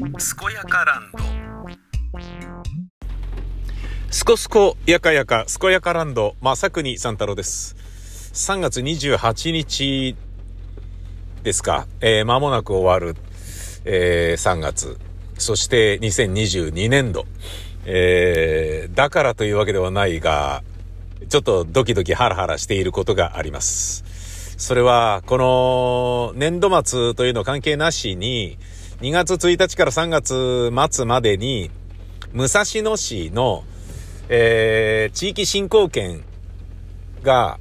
健やかランドすこすこやかやか、すこやかランド、まさくに三太郎です。3月28日ですか、えー、間もなく終わる、えー、3月。そして2022年度。えー、だからというわけではないが、ちょっとドキドキハラハラしていることがあります。それは、この年度末というの関係なしに、2月1日から3月末までに、武蔵野市の、えー、地域振興券が、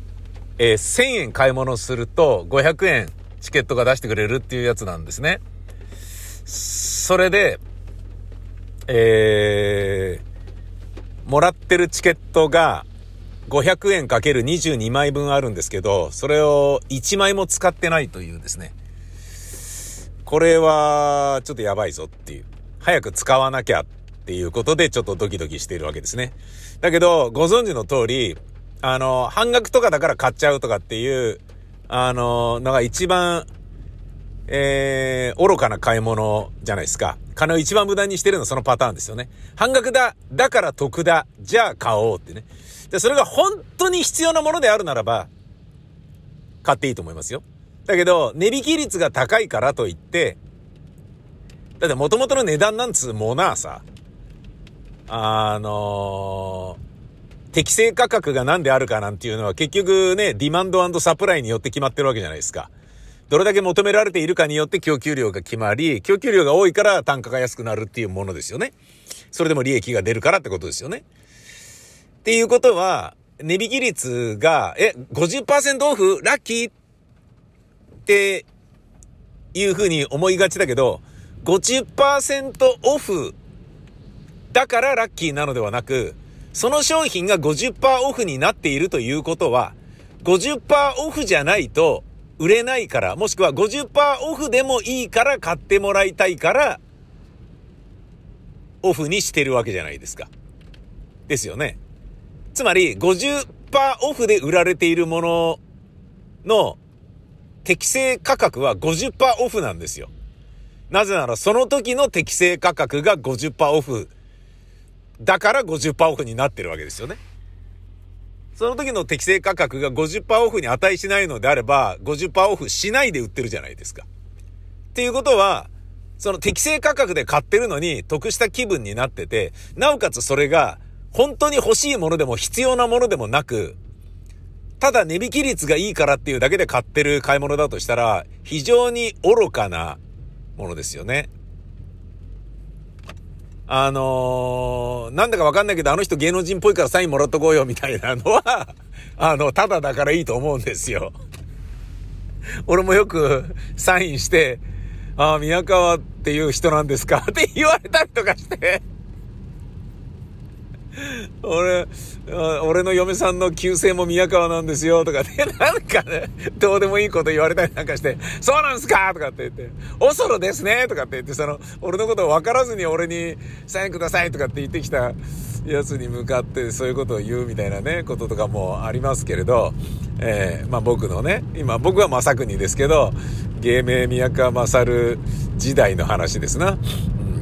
えー、1000円買い物すると500円チケットが出してくれるっていうやつなんですね。それで、えー、もらってるチケットが500円かける22枚分あるんですけど、それを1枚も使ってないというですね。これはちょっとやばいぞっていう。早く使わなきゃっていうことでちょっとドキドキしているわけですね。だけど、ご存知の通り、あの、半額とかだから買っちゃうとかっていう、あの、のが一番、えー、愚かな買い物じゃないですか。金を一番無駄にしてるのはそのパターンですよね。半額だ、だから得だ、じゃあ買おうってね。で、それが本当に必要なものであるならば、買っていいと思いますよ。だけど、値引き率が高いからといって、だって元々の値段なんつうものはさ、あのー、適正価格が何であるかなんていうのは結局ね、ディマンドサプライによって決まってるわけじゃないですか。どれだけ求められているかによって供給量が決まり、供給量が多いから単価が安くなるっていうものですよね。それでも利益が出るからってことですよね。っていうことは、値引き率が、え、50%オフ？ラッキーっていうふうに思いがちだけど、50%オフだからラッキーなのではなく、その商品が50%オフになっているということは、50%オフじゃないと売れないから、もしくは50%オフでもいいから買ってもらいたいから、オフにしてるわけじゃないですか。ですよね。つまり、50%オフで売られているものの適正価格は50%オフなんですよ。なぜならその時の適正価格が50%オフだから50%オフになってるわけですよね。その時の適正価格が50%オフに値しないのであれば、50%オフしないで売ってるじゃないですか。っていうことは、その適正価格で買ってるのに得した気分になってて、なおかつそれが本当に欲しいものでも必要なものでもなく、ただ値引き率がいいからっていうだけで買ってる買い物だとしたら、非常に愚かなものですよね。あのー、なんだかわかんないけど、あの人芸能人っぽいからサインもらっとこうよみたいなのは、あの、ただだからいいと思うんですよ。俺もよくサインして、ああ、宮川っていう人なんですか？って言われたりとかして。俺、俺の嫁さんの旧姓も宮川なんですよとかね、なんかね、どうでもいいこと言われたりなんかして、そうなんすかとかって言って、おそろですねとかって言って、その、俺のことを分からずに俺にサインくださいとかって言ってきたやつに向かってそういうことを言うみたいなね、こととかもありますけれど、えー、まあ僕のね、今僕は正国ですけど、芸名宮川勝時代の話ですな。うん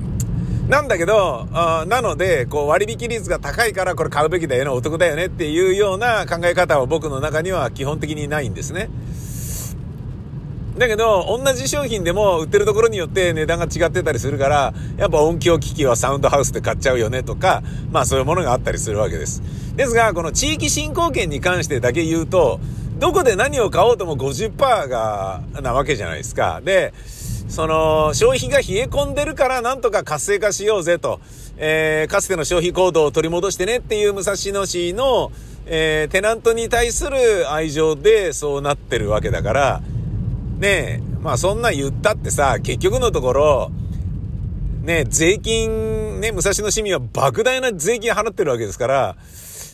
なんだけど、あなので、こう割引率が高いからこれ買うべきだよね、お得だよねっていうような考え方は僕の中には基本的にないんですね。だけど、同じ商品でも売ってるところによって値段が違ってたりするから、やっぱ音響機器はサウンドハウスで買っちゃうよねとか、まあそういうものがあったりするわけです。ですが、この地域振興券に関してだけ言うと、どこで何を買おうとも50%が、なわけじゃないですか。で、その、消費が冷え込んでるからなんとか活性化しようぜと、えー、かつての消費行動を取り戻してねっていう武蔵野市の、えー、テナントに対する愛情でそうなってるわけだから、ねえ、まあそんな言ったってさ、結局のところ、ねえ、税金、ね、武蔵野市民は莫大な税金払ってるわけですから、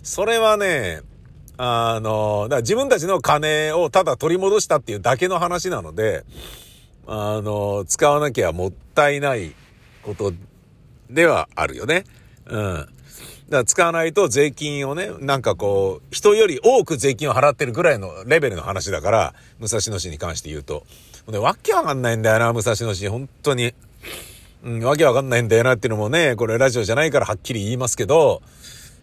それはね、あの、だから自分たちの金をただ取り戻したっていうだけの話なので、あの、使わなきゃもったいないことではあるよね。うん。だから使わないと税金をね、なんかこう、人より多く税金を払ってるぐらいのレベルの話だから、武蔵野市に関して言うと。で、わけわかんないんだよな、武蔵野市。本当に。うん、わけわかんないんだよなっていうのもね、これラジオじゃないからはっきり言いますけど、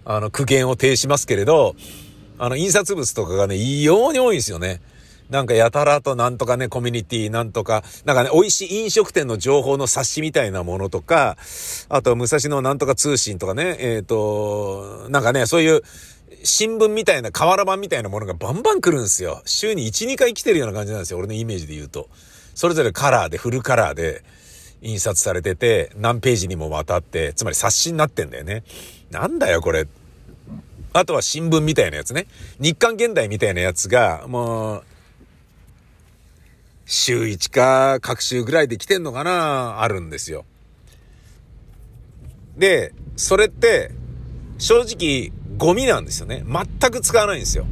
あの、苦言を呈しますけれど、あの、印刷物とかがね、異様に多いんですよね。なんかやたらとなんとかね、コミュニティなんとか、なんかね、美味しい飲食店の情報の冊子みたいなものとか、あと、武蔵野なんとか通信とかね、えっ、ー、と、なんかね、そういう、新聞みたいな、瓦版みたいなものがバンバン来るんですよ。週に1、2回来てるような感じなんですよ。俺のイメージで言うと。それぞれカラーで、フルカラーで印刷されてて、何ページにもわたって、つまり冊子になってんだよね。なんだよ、これ。あとは新聞みたいなやつね。日刊現代みたいなやつが、もう、週1か各週ぐらいで来てんのかな？あるんですよ。で、それって、正直、ゴミなんですよね。全く使わないんですよ。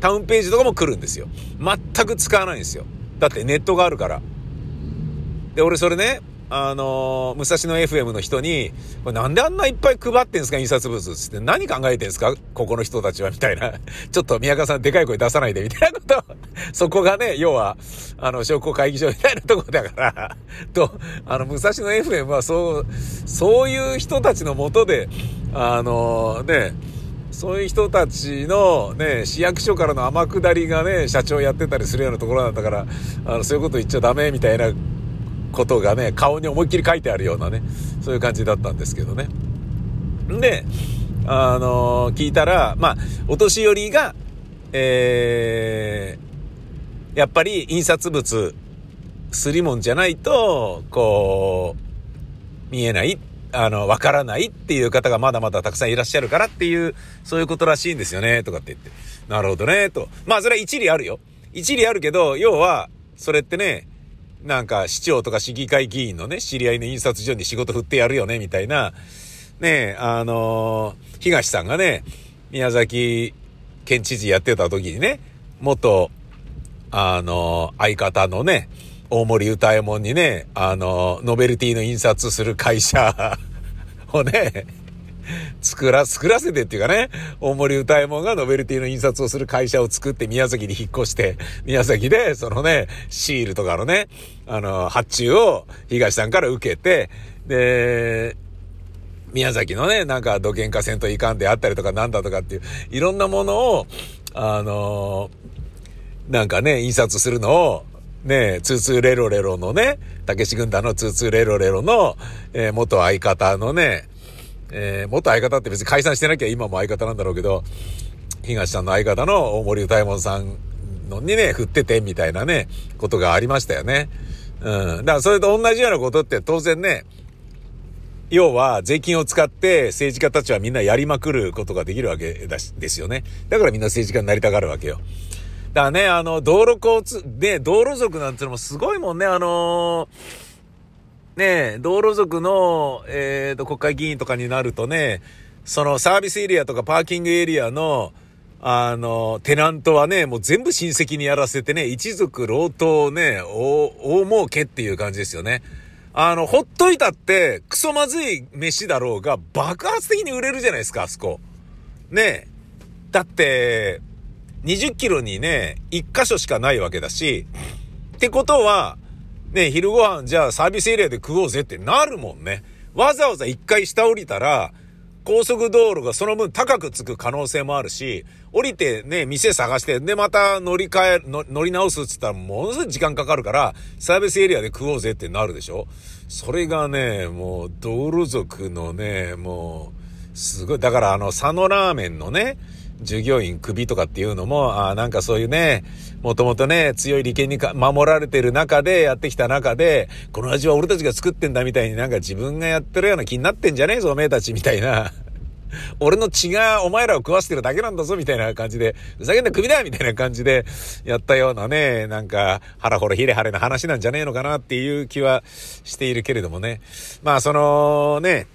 タウンページとかも来るんですよ。全く使わないんですよ。だってネットがあるから。で、俺それね、あの、武蔵野 FM の人に、これなんであんないっぱい配ってんすか印刷物つって何考えてんすかここの人たちはみたいな。ちょっと宮川さんでかい声出さないでみたいなこと。そこがね、要は、あの、商工会議所みたいなとこだから、と、あの、武蔵野 FM はそう、そういう人たちのもとで、あの、ね、そういう人たちのね、市役所からの天下りがね、社長やってたりするようなところなんだから、あの、そういうこと言っちゃダメみたいなことがね、顔に思いっきり書いてあるようなね、そういう感じだったんですけどね。で、あのー、聞いたら、まあ、お年寄りが、えー、やっぱり印刷物、すりもんじゃないと、こう、見えない、あの、わからないっていう方がまだまだたくさんいらっしゃるからっていう、そういうことらしいんですよね、とかって言って。なるほどね、と。まあ、それは一理あるよ。一理あるけど、要は、それってね、なんか市長とか市議会議員のね、知り合いの印刷所に仕事振ってやるよね、みたいな、ねえあのー、東さんがね、宮崎県知事やってた時にね、元、あのー、相方のね、大森歌右衛門にね、あのー、ノベルティの印刷する会社をね、作ら、作らせてっていうかね、大森歌右衛門がノベルティの印刷をする会社を作って宮崎に引っ越して、宮崎でそのね、シールとかのね、あの、発注を東さんから受けて、で、宮崎のね、なんか土建化戦といかんであったりとかなんだとかっていう、いろんなものを、あのなんかね、印刷するのを、ね、ツーツーレロレロのね、たけし軍団のツーツーレロレロの、えー、元相方のね、えー、元相方って別に解散してなきゃ今も相方なんだろうけど、東さんの相方の大森歌右衛門さんのにね、振っててみたいなね、ことがありましたよね。うん。だからそれと同じようなことって当然ね、要は税金を使って政治家たちはみんなやりまくることができるわけだし、ですよね。だからみんな政治家になりたがるわけよ。だからね、あの、道路交通、で、道路族なんてのもすごいもんね、あのーね、道路族の、えっ、ー、と、国会議員とかになるとね、そのサービスエリアとかパーキングエリアの、あの、テナントはね、もう全部親戚にやらせてね、一族老頭ね、大、大儲けっていう感じですよね。あの、ほっといたって、クソまずい飯だろうが、爆発的に売れるじゃないですか、あそこ。ねえだって、20キロにね、1箇所しかないわけだし、ってことは、ね、昼ご飯じゃあサービスエリアで食おうぜってなるもんね。わざわざ一回下降りたら、高速道路がその分高くつく可能性もあるし、降りてね、店探して、で、また乗り換え、乗り直すって言ったらものすごい時間かかるから、サービスエリアで食おうぜってなるでしょそれがね、もう、道路族のね、もう、すごい、だからあの、佐野ラーメンのね、従業員首とかっていうのも、あなんかそういうね、もともとね、強い利権に守られてる中で、やってきた中で、この味は俺たちが作ってんだみたいになんか自分がやってるような気になってんじゃねえぞ、おめえたちみたいな。俺の血がお前らを食わせてるだけなんだぞ、みたいな感じで、ふざけんな首だみたいな感じで、やったようなね、なんか、腹ほらひれはれな話なんじゃねえのかなっていう気はしているけれどもね。まあ、そのね、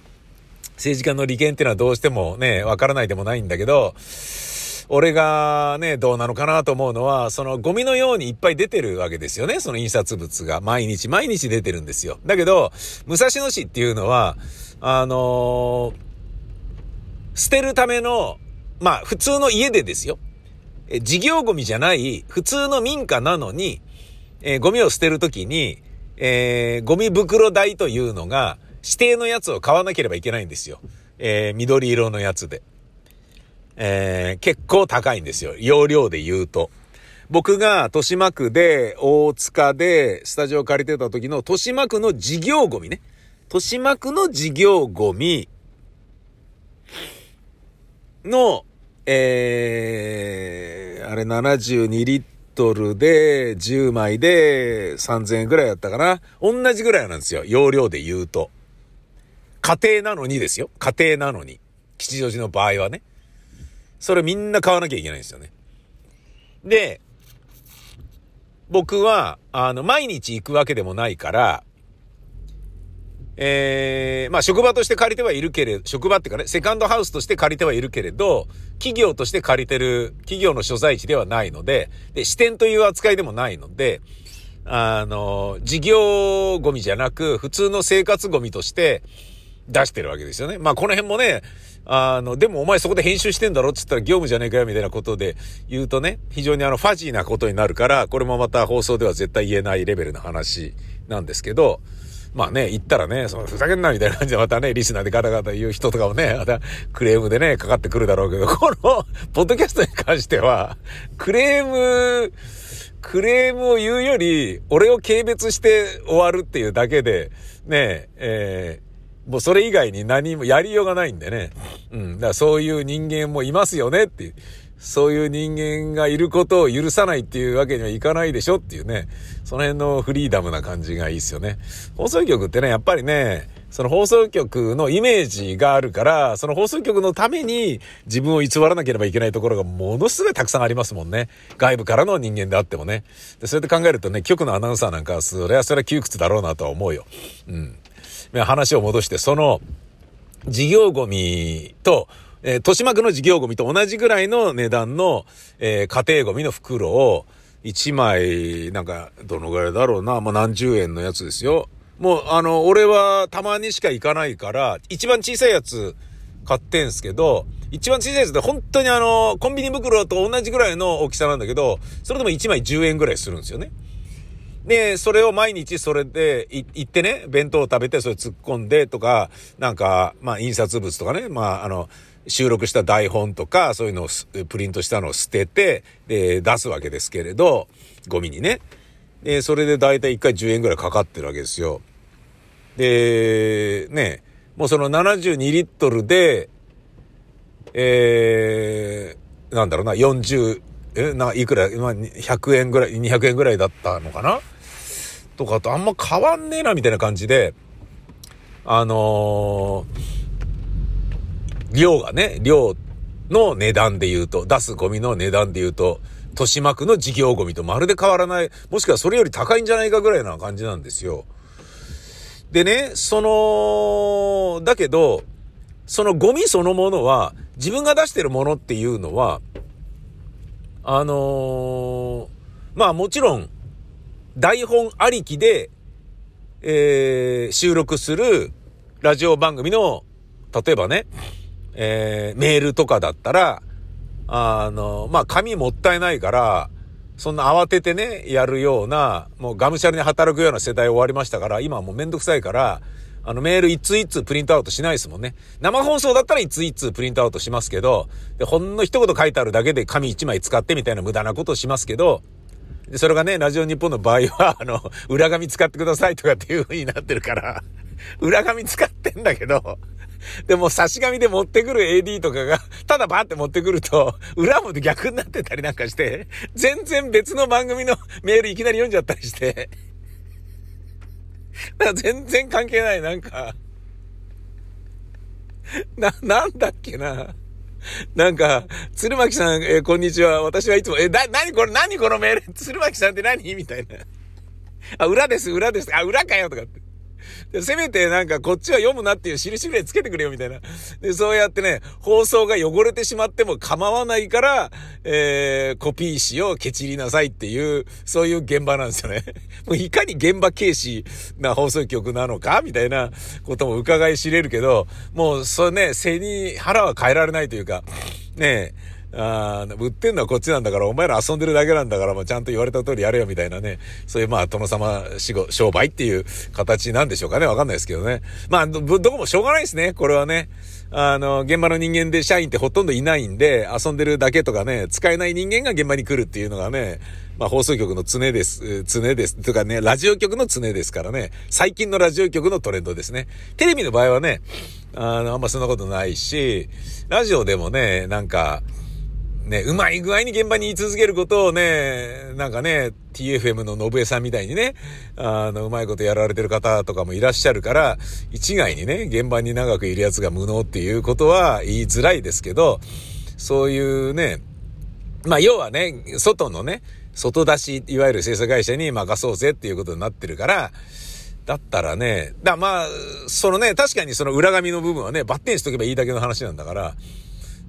政治家の利権っていうのはどうしてもね、わからないでもないんだけど、俺がね、どうなのかなと思うのは、そのゴミのようにいっぱい出てるわけですよね。その印刷物が。毎日毎日出てるんですよ。だけど、武蔵野市っていうのは、あのー、捨てるための、まあ、普通の家でですよ。え事業ゴミじゃない、普通の民家なのに、えー、ゴミを捨てるときに、えー、ゴミ袋代というのが、指定のやつを買わなければいけないんですよ。えー、緑色のやつで。えー、結構高いんですよ。容量で言うと。僕が豊島区で、大塚でスタジオ借りてた時の豊島区の事業ゴミね。豊島区の事業ゴミの、えー、あれ72リットルで10枚で3000円ぐらいだったかな。同じぐらいなんですよ。容量で言うと。家庭なのにですよ。家庭なのに。吉祥寺の場合はね。それみんな買わなきゃいけないんですよね。で、僕は、あの、毎日行くわけでもないから、えー、まあ職場として借りてはいるけれど、職場ってかね、セカンドハウスとして借りてはいるけれど、企業として借りてる、企業の所在地ではないので、で、支店という扱いでもないので、あの、事業ゴミじゃなく、普通の生活ゴミとして、出してるわけですよね。まあこの辺もね、あの、でもお前そこで編集してんだろって言ったら業務じゃねえかよみたいなことで言うとね、非常にあのファジーなことになるから、これもまた放送では絶対言えないレベルの話なんですけど、まあね、言ったらね、そのふざけんなみたいな感じでまたね、リスナーでガタガタ言う人とかもね、またクレームでね、かかってくるだろうけど、この、ポッドキャストに関しては、クレーム、クレームを言うより、俺を軽蔑して終わるっていうだけで、ね、えーもうそれ以外に何もやりようがないんでね。うん。だからそういう人間もいますよねっていう。そういう人間がいることを許さないっていうわけにはいかないでしょっていうね。その辺のフリーダムな感じがいいですよね。放送局ってね、やっぱりね、その放送局のイメージがあるから、その放送局のために自分を偽らなければいけないところがものすごいたくさんありますもんね。外部からの人間であってもね。で、そうやって考えるとね、局のアナウンサーなんかはそれはそれは窮屈だろうなとは思うよ。うん。話を戻して、その、事業ゴミと、えー、豊島区の事業ゴミと同じぐらいの値段の、えー、家庭ゴミの袋を、1枚、なんか、どのぐらいだろうな、まあ、何十円のやつですよ。もう、あの、俺はたまにしか行かないから、一番小さいやつ買ってんすけど、一番小さいやつで本当にあの、コンビニ袋と同じぐらいの大きさなんだけど、それでも1枚10円ぐらいするんですよね。で、それを毎日それで行ってね、弁当を食べてそれ突っ込んでとか、なんか、まあ印刷物とかね、まああの、収録した台本とか、そういうのをプリントしたのを捨てて、で、出すわけですけれど、ゴミにね。で、それでだいたい1回10円ぐらいかかってるわけですよ。で、ね、もうその72リットルで、えー、なんだろうな、40、え、な、いくら、まあ、100円ぐらい、200円ぐらいだったのかな？とかとあんま変わんねえな、みたいな感じで、あのー、量がね、量の値段で言うと、出すゴミの値段で言うと、豊島区の事業ゴミとまるで変わらない、もしくはそれより高いんじゃないかぐらいな感じなんですよ。でね、その、だけど、そのゴミそのものは、自分が出してるものっていうのは、あのー、まあもちろん、台本ありきで、えー、収録するラジオ番組の、例えばね、えー、メールとかだったら、あの、まあ、紙もったいないから、そんな慌ててね、やるような、もうがむしゃらに働くような世代終わりましたから、今はもうめんどくさいから、あのメール一通一通プリントアウトしないですもんね。生放送だったら一通一通プリントアウトしますけど、ほんの一言書いてあるだけで紙一枚使ってみたいな無駄なことしますけど、それがね、ラジオ日本の場合は、あの、裏紙使ってくださいとかっていう風になってるから、裏紙使ってんだけど、でも差し紙で持ってくる AD とかが、ただバーって持ってくると、裏も逆になってたりなんかして、全然別の番組のメールいきなり読んじゃったりして、だから全然関係ない、なんか、な、なんだっけな。なんか、鶴巻さん、えー、こんにちは。私はいつも、え、だ、なにこれ、なにこのメール鶴巻さんって何？みたいな。あ、裏です、裏です。あ、裏かよとかって。で、せめてなんかこっちは読むなっていう印ぐらいつけてくれよみたいな。で、そうやってね、放送が汚れてしまっても構わないから、えー、コピー紙をケチりなさいっていう、そういう現場なんですよね。もういかに現場軽視な放送局なのかみたいなことも伺い知れるけど、もうそれね、背に腹は変えられないというか、ねえあ売ってんのはこっちなんだから、お前ら遊んでるだけなんだから、もうちゃんと言われた通りやれよみたいなね。そういうまあ、殿様商売っていう形なんでしょうかね。わかんないですけどね。まあ、ど、どこもしょうがないですね。これはね。あの、現場の人間で社員ってほとんどいないんで、遊んでるだけとかね、使えない人間が現場に来るっていうのがね、まあ放送局の常です、常です。とかね、ラジオ局の常ですからね、最近のラジオ局のトレンドですね。テレビの場合はね、あの、あんまそんなことないし、ラジオでもね、なんか、ね、うまい具合に現場に居続けることをね、なんかね、TFM の信江さんみたいにね、あの、うまいことやられてる方とかもいらっしゃるから、一概にね、現場に長くいるやつが無能っていうことは言いづらいですけど、そういうね、まあ要はね、外のね、外出し、いわゆる制作会社に任そうぜっていうことになってるから、だったらね、だまあ、そのね、確かにその裏紙の部分はね、バッテンしとけばいいだけの話なんだから、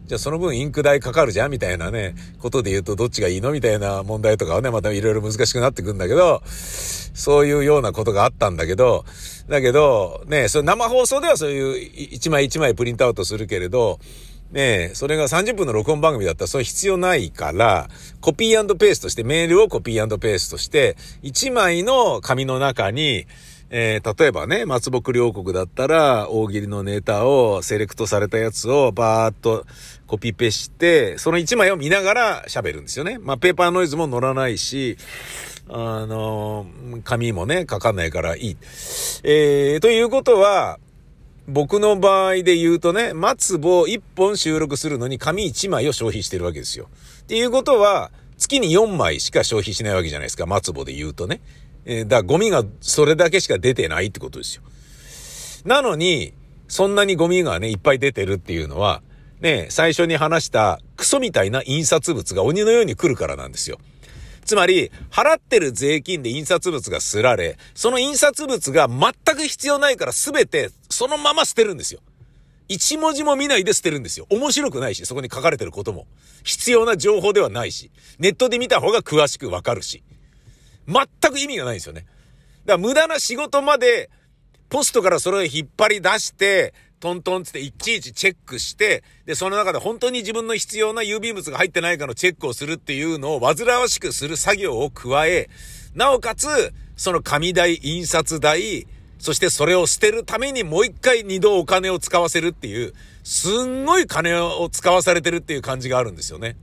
じゃあその分インク代かかるじゃんみたいなね、ことで言うとどっちがいいのみたいな問題とかはね、またいろいろ難しくなってくんだけど、そういうようなことがあったんだけど、だけど、ね、そ生放送ではそういう一枚一枚プリントアウトするけれど、ねそれが30分の録音番組だったらそれ必要ないから、コピーペーストして、メールをコピーペーストして、1枚の紙の中に、えー、例えばね、松木両国だったら、大喜利のネタを、セレクトされたやつをバーっとコピペして、その1枚を見ながら喋るんですよね。まあ、ペーパーノイズも乗らないし、あの、紙もね、書かんないからいい。えー、ということは、僕の場合で言うとね、松棒1本収録するのに紙1枚を消費してるわけですよ。っていうことは、月に4枚しか消費しないわけじゃないですか。松棒で言うとね。えー、だからゴミがそれだけしか出てないってことですよ。なのに、そんなにゴミがね、いっぱい出てるっていうのは、ね、最初に話したクソみたいな印刷物が鬼のように来るからなんですよ。つまり、払ってる税金で印刷物がすられ、その印刷物が全く必要ないから全てそのまま捨てるんですよ。一文字も見ないで捨てるんですよ。面白くないし、そこに書かれてることも。必要な情報ではないし、ネットで見た方が詳しくわかるし。全く意味がないんですよね。だから無駄な仕事まで、ポストからそれを引っ張り出して、トントンつっていちいちチェックして、で、その中で本当に自分の必要な郵便物が入ってないかのチェックをするっていうのを煩わしくする作業を加え、なおかつ、その紙代、印刷代、そしてそれを捨てるためにもう一回二度お金を使わせるっていう、すんごい金を使わされてるっていう感じがあるんですよね。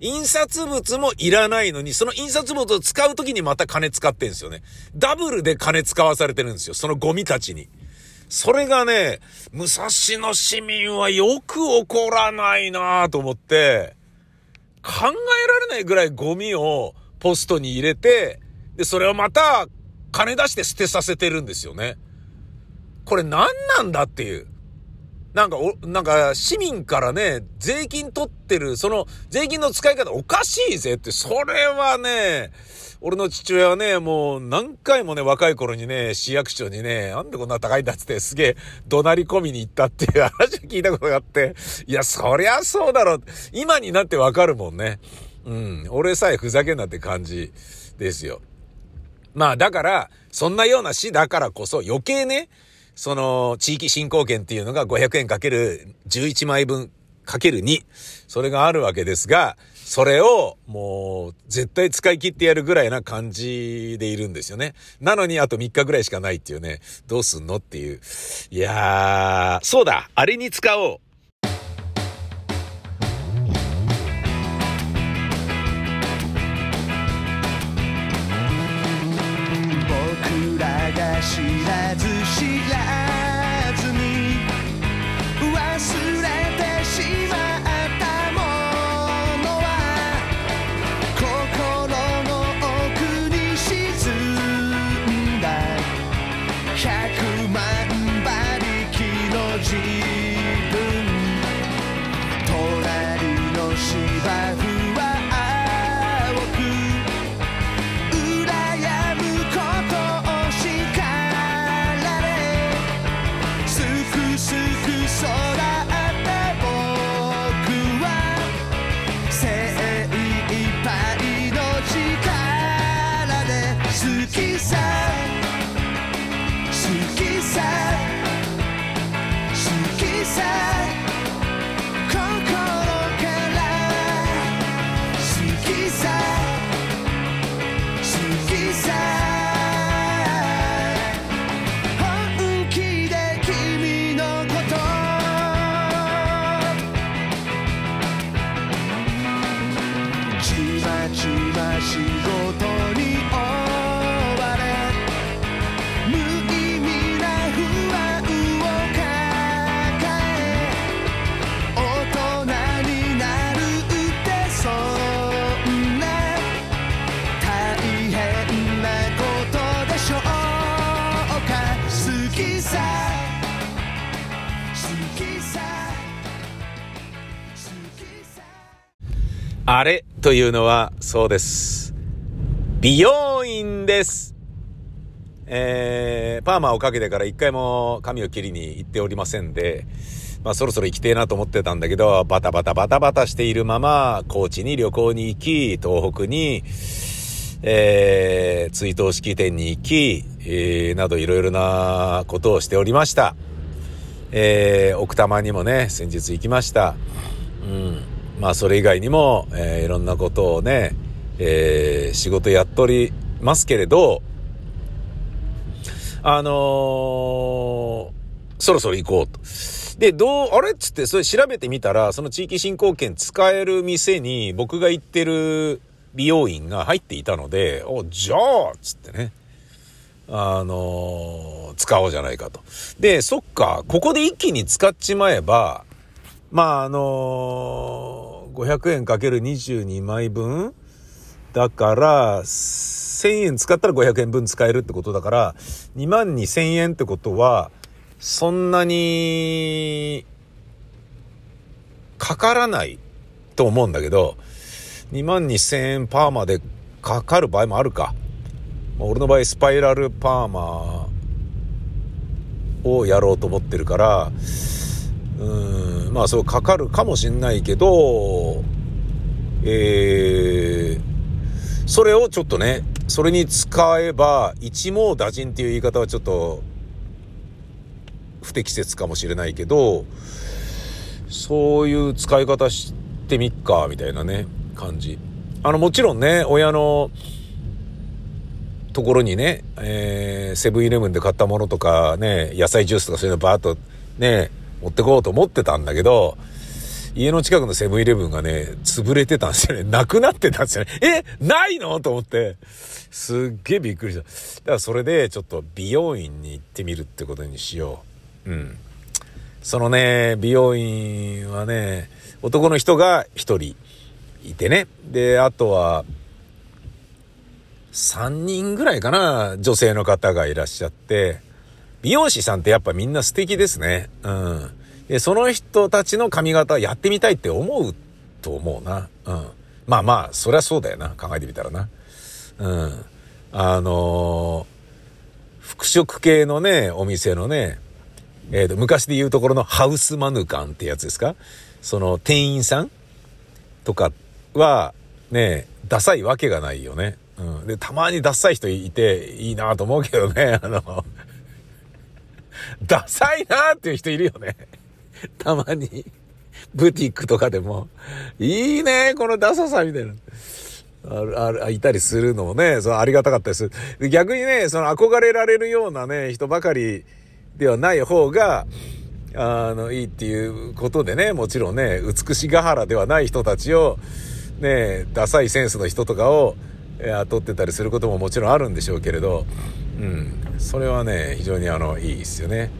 印刷物もいらないのに、その印刷物を使うときにまた金使ってんですよね。ダブルで金使わされてるんですよ。そのゴミたちに。それがね、武蔵野市民はよく怒らないなと思って、考えられないぐらいゴミをポストに入れて、で、それをまた金出して捨てさせてるんですよね。これ何なんだっていう。なんか、お、なんか、市民からね、税金取ってる、その、税金の使い方おかしいぜって、それはね、俺の父親はね、もう何回もね、若い頃にね、市役所にね、なんでこんな高いんだってすげえ怒鳴り込みに行ったっていう 話を聞いたことがあって、いや、そりゃそうだろう。今になってわかるもんね。うん。俺さえふざけんなって感じですよ。まあ、だから、そんなような市だからこそ余計ね、その、地域振興券っていうのが500円かける11枚分かける2。それがあるわけですが、それをもう絶対使い切ってやるぐらいな感じでいるんですよね。なのにあと3日ぐらいしかないっていうね、どうすんのっていう。いやー、そうだあれに使おう僕らが知らず知 quiser. あれというのは、そうです。美容院です。えー、パーマをかけてから一回も髪を切りに行っておりませんで、まあそろそろ行きてえなと思ってたんだけど、バタバタバタバタしているまま、高知に旅行に行き、東北に、えー、追悼式典に行き、えー、などいろいろなことをしておりました。えー、奥多摩にもね、先日行きました。うん。まあ、それ以外にも、えーいろんなことをね、えー仕事やっておりますけれど、あのーそろそろ行こうと。で、どう、あれ？っつって、それ調べてみたら、その地域振興券使える店に僕が行ってる美容院が入っていたので、お、じゃあつってね。あのー使おうじゃないかと。で、そっか、ここで一気に使っちまえば、まあ、あのー500円かける22枚分だから、1000円使ったら500円分使えるってことだから、2万2000円ってことは、そんなに、かからないと思うんだけど、2万2000円パーマでかかる場合もあるか。俺の場合スパイラルパーマをやろうと思ってるから、うん、まあそうかかるかもしんないけど、えー、それをちょっとね、それに使えば、一網打尽っていう言い方はちょっと、不適切かもしれないけど、そういう使い方してみっか、みたいなね、感じ。あの、もちろんね、親の、ところにね、えーセブンイレブンで買ったものとかね、野菜ジュースとかそういうのバーっとね、持ってこうと思ってたんだけど、家の近くのセブンイレブンがね、潰れてたんですよね。なくなってたんですよね。え？ないの？と思って、すっげえびっくりした。だからそれでちょっと美容院に行ってみるってことにしよう。うん。そのね、美容院はね、男の人が一人いてね。で、あとは、3人ぐらいかな、女性の方がいらっしゃって、美容師さんってやっぱみんな素敵ですね。うん。で、その人たちの髪型やってみたいって思うと思うな。うん。まあまあ、そりゃそうだよな。考えてみたらな。うん。あのー服飾系のね、お店のね、えっ、と、昔で言うところのハウスマヌカンってやつですか？その店員さんとかは、ね、ダサいわけがないよね。うん。で、たまにダサい人いていいなと思うけどね、あの、ダサいなっていう人いるよね。たまに。ブティックとかでも、いいね、このダサさみたいな。ある、ある、いたりするのもね、そのありがたかったりする。逆にね、その憧れられるようなね、人ばかりではない方が、あの、いいっていうことでね、もちろんね、美しが原ではない人たちを、ね、ダサいセンスの人とかを雇ってたりすることももちろんあるんでしょうけれど、うん、それはね、非常にあの、いいですよね。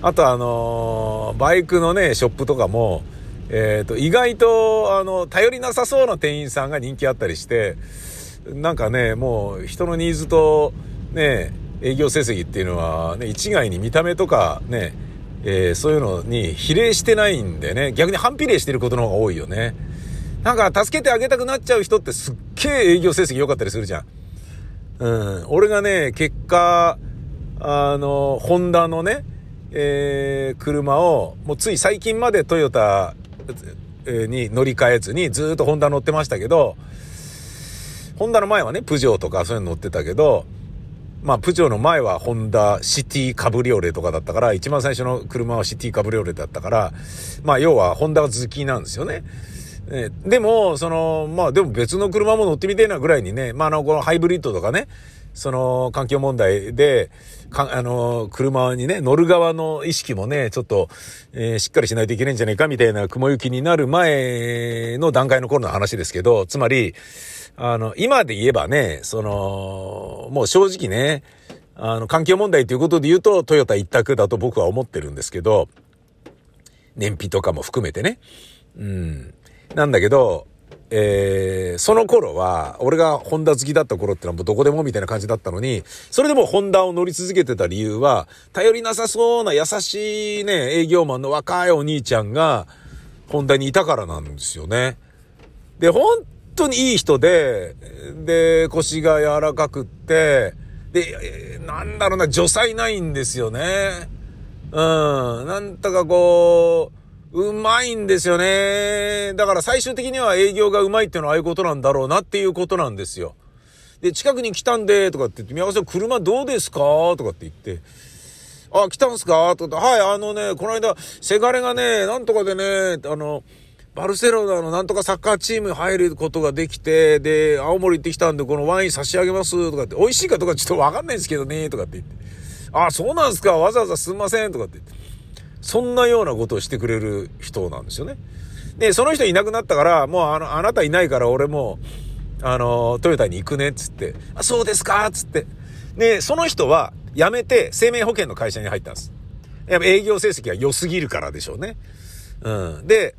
あとあのバイクのね、ショップとかも、えっ、と、意外と、あの、頼りなさそうな店員さんが人気あったりして、なんかね、もう人のニーズとね、営業成績っていうのはね、一概に見た目とかね、えーそういうのに比例してないんでね、逆に反比例してることの方が多いよね。なんか助けてあげたくなっちゃう人ってすっげえ営業成績良かったりするじゃん。うん。俺がね、結果、あの、ホンダのね、えー車を、もうつい最近までトヨタに乗り換えずにずっとホンダ乗ってましたけど、ホンダの前はね、プジョーとかそういうの乗ってたけど、まあ、プジョーの前はホンダシティカブリオレとかだったから、一番最初の車はシティカブリオレだったから、まあ、要はホンダが好きなんですよね。えーでも、その、まあでも別の車も乗ってみてえなぐらいにね、まああの、このハイブリッドとかね、その環境問題で、か、あの、車にね、乗る側の意識もね、ちょっと、えー、しっかりしないといけないんじゃないかみたいな雲行きになる前の段階の頃の話ですけど、つまり、あの、今で言えばね、その、もう正直ね、あの、環境問題ということで言うと、トヨタ一択だと僕は思ってるんですけど、燃費とかも含めてね。うん。なんだけど、えー、その頃は、俺がホンダ好きだった頃ってのはもうどこでもみたいな感じだったのに、それでもホンダを乗り続けてた理由は、頼りなさそうな優しいね、営業マンの若いお兄ちゃんが、ホンダにいたからなんですよね。で、本当にいい人で、で、腰が柔らかくって、で、なんだろうな、除細ないんですよね。うん。なんとかこう、うまいんですよね。だから最終的には営業がうまいっていうのはああいうことなんだろうなっていうことなんですよ。で、近くに来たんで、とかって言って、宮川さん車どうですか？とかって言って、あ、来たんすか？とかってはい、あのね、この間、せがれがね、なんとかでね、あの、バルセロナのなんとかサッカーチームに入ることができて、で、青森行ってきたんで、このワイン差し上げます、とかって、美味しいかとかちょっとわかんないんですけどね、とかって言って。あ、そうなんすか？わざわざすんません、とかって言って。そんなようなことをしてくれる人なんですよね。で、その人いなくなったから、もうあの、あなたいないから俺も、あの、トヨタに行くね、っつって、あ、そうですかつって。で、その人は辞めて生命保険の会社に入ったんです。やっぱ営業成績が良すぎるからでしょうね。うん。で、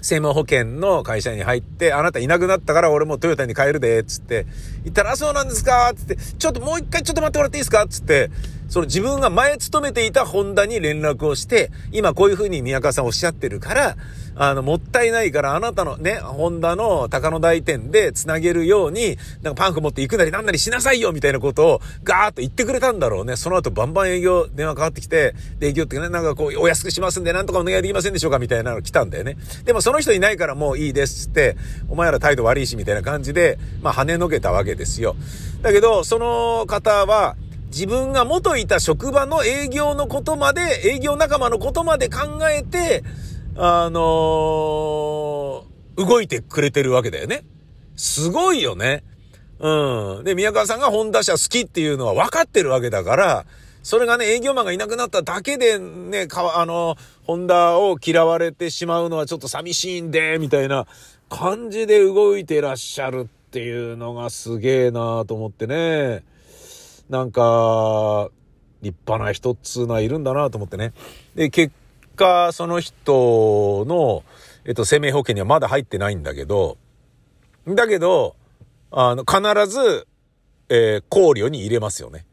生命保険の会社に入って、あなたいなくなったから俺もトヨタに帰るで、つって、言ったら、そうなんですかつって、ちょっともう一回ちょっと待ってもらっていいですかつって、その自分が前勤めていたホンダに連絡をして、今こういう風に宮川さんおっしゃってるから、あの、もったいないからあなたのね、ホンダの高野台店で繋げるように、なんかパンフ持って行くなりなんなりしなさいよみたいなことをガーッと言ってくれたんだろうね。その後バンバン営業電話かかってきて、で営業ってね、なんかこう、お安くしますんでなんとかお願いできませんでしょうかみたいなの来たんだよね。でもその人いないからもういいですって、お前ら態度悪いしみたいな感じで、まあ跳ねのけたわけですよ。だけど、その方は、自分が元いた職場の営業のことまで、営業仲間のことまで考えて、あのー、動いてくれてるわけだよね。すごいよね。うん。で、宮川さんがホンダ車好きっていうのは分かってるわけだから、それがね、営業マンがいなくなっただけでね、か、あの、ホンダを嫌われてしまうのはちょっと寂しいんで、みたいな感じで動いてらっしゃるっていうのがすげえなと思ってね。なんか、立派な人っつうのはいるんだなと思ってね。で、結果、その人の、えっと、生命保険にはまだ入ってないんだけど、だけど、あの、必ず、えー、考慮に入れますよね。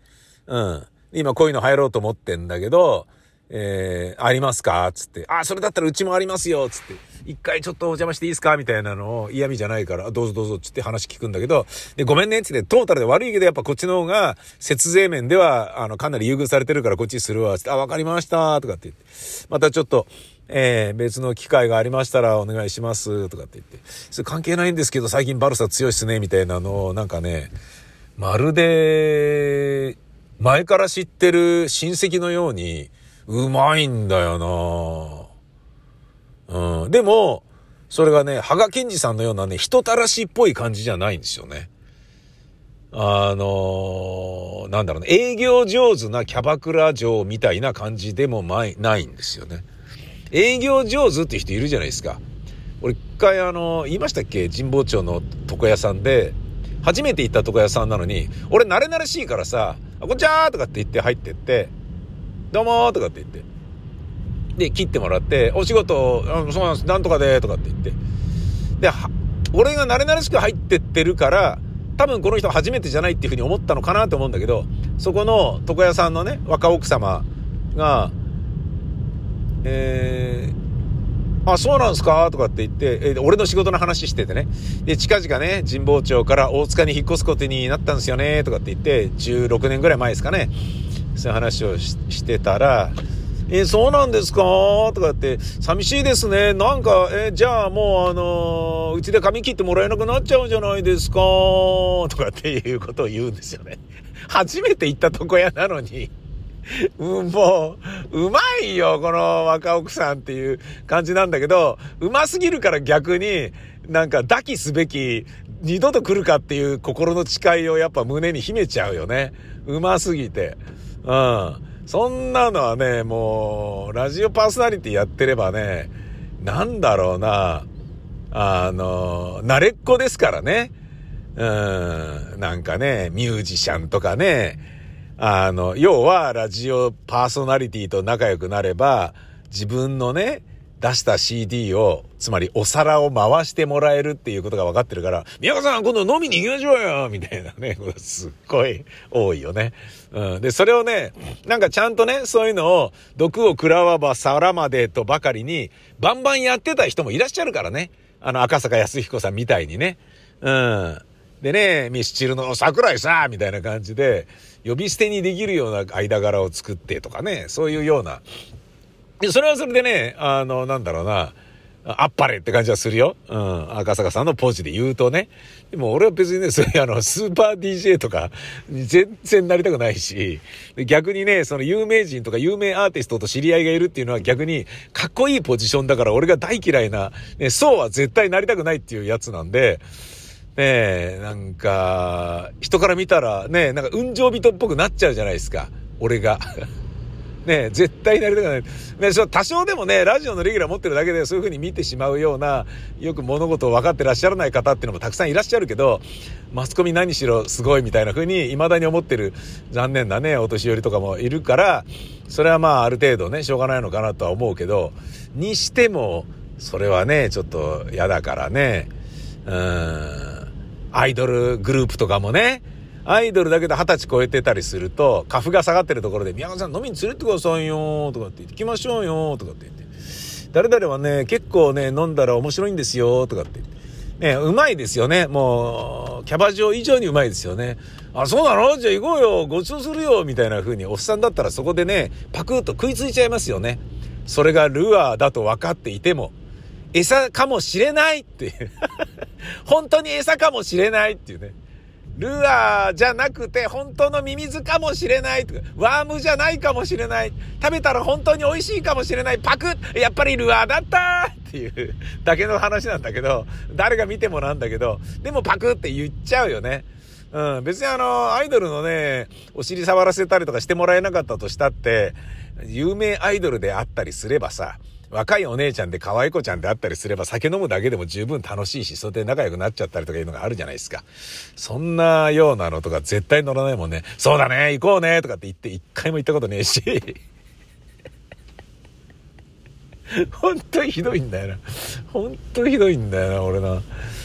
うん。今こういうの入ろうと思ってんだけど、えー、ありますか？つって。あ、それだったらうちもありますよ。つって。一回ちょっとお邪魔していいですか？みたいなのを嫌味じゃないから、どうぞどうぞ。つって話聞くんだけど、で、ごめんね。つって、トータルで悪いけどやっぱこっちの方が、節税面では、あの、かなり優遇されてるからこっちするわ。つって、あ、わかりました。とかって言って。またちょっと、えー、別の機会がありましたらお願いします、とかって言って。それ関係ないんですけど、最近バルサ強いっすね、みたいなのを、なんかね、まるで、前から知ってる親戚のように、うまいんだよなうん。でも、それがね、羽賀健二さんのようなね、人たらしっぽい感じじゃないんですよね。あのー、なんだろうね、営業上手なキャバクラ嬢みたいな感じでもないんですよね。営業上手って人いるじゃないですか。俺一回あの、言いましたっけ？神保町の床屋さんで、初めて行った床屋さんなのに、俺慣れ慣れしいからさ、こんにちはとかって言って入ってって、どうもとかって言って。で、切ってもらって、お仕事、あそうなんです、なんとかで、とかって言って。で、俺が慣れ慣れしく入ってってるから、多分この人初めてじゃないっていうふうに思ったのかなと思うんだけど、そこの床屋さんのね、若奥様が、えー、あ、そうなんですか？とかって言って、え、俺の仕事の話しててね。で、近々ね、神保町から大塚に引っ越すことになったんですよね、とかって言って、16年ぐらい前ですかね。そういう話をしてたら、えー、そうなんですか？とかって、寂しいですね。なんか、えー、じゃあもうあのー、うちで髪切ってもらえなくなっちゃうじゃないですか？とかっていうことを言うんですよね。初めて行った床屋なのに。うん、もう、うまいよ、この若奥さんっていう感じなんだけど、うますぎるから逆に、なんか、抱きすべき二度と来るかっていう心の誓いをやっぱ胸に秘めちゃうよね。うますぎて。うん。そんなのはね、もう、ラジオパーソナリティやってればね、なんだろうな、あの、慣れっこですからね。うん、なんかね、ミュージシャンとかね、あの、要はラジオパーソナリティと仲良くなれば、自分のね、出した CD を、つまりお皿を回してもらえるっていうことが分かってるから、宮川さん今度飲みに行きましょうよみたいなね、すっごい多いよね。うん。で、それをね、なんかちゃんとね、そういうのを、毒を食らわば皿までとばかりに、バンバンやってた人もいらっしゃるからね。あの、赤坂康彦さんみたいにね。うん。でね、ミスチルの桜井さんみたいな感じで、呼び捨てにできるような間柄を作ってとかね、そういうようなそれはそれでね、あの、なんだろうな、あっぱれって感じはするよ。うん。赤坂さんのポジで言うとね。でも俺は別にね、そういうあの、スーパー DJ とか、全然なりたくないし、逆にね、その有名人とか有名アーティストと知り合いがいるっていうのは逆に、かっこいいポジションだから俺が大嫌いな、ね、そうは絶対なりたくないっていうやつなんで、ねえ、なんか、人から見たらね、なんか運情人っぽくなっちゃうじゃないですか。俺が。ね、絶対なりたくない。ね、そ多少でもね、ラジオのレギュラー持ってるだけでそういう風に見てしまうような、よく物事を分かってらっしゃらない方っていうのもたくさんいらっしゃるけど、マスコミ何しろすごいみたいな風に未だに思ってる残念なね、お年寄りとかもいるから、それはまあある程度ね、しょうがないのかなとは思うけど、にしても、それはね、ちょっと嫌だからね、うん、アイドルグループとかもね、アイドルだけで二十歳超えてたりすると、カフが下がってるところで、宮川さん飲みに連れてくださいよとかって言って、行きましょうよとかって言って、誰々はね、結構ね、飲んだら面白いんですよとかってって。ね、うまいですよね。もう、キャバ嬢以上にうまいですよね。あ、そうなの？じゃあ行こうよごちそうするよみたいな風に、おっさんだったらそこでね、パクッと食いついちゃいますよね。それがルアーだと分かっていても、餌かもしれないっていう。本当に餌かもしれないっていうね。ルアーじゃなくて本当のミミズかもしれないとか、ワームじゃないかもしれない。食べたら本当に美味しいかもしれない。パクッやっぱりルアーだったっていうだけの話なんだけど、誰が見てもなんだけど、でもパクって言っちゃうよね。うん、別にあの、アイドルのね、お尻触らせたりとかしてもらえなかったとしたって、有名アイドルであったりすればさ、若いお姉ちゃんで可愛い子ちゃんであったりすれば酒飲むだけでも十分楽しいし、それで仲良くなっちゃったりとかいうのがあるじゃないですか。そんなようなのとか絶対乗らないもんね。そうだね、行こうね、とかって言って一回も行ったことねえし。本当にひどいんだよな。本当にひどいんだよな、俺な。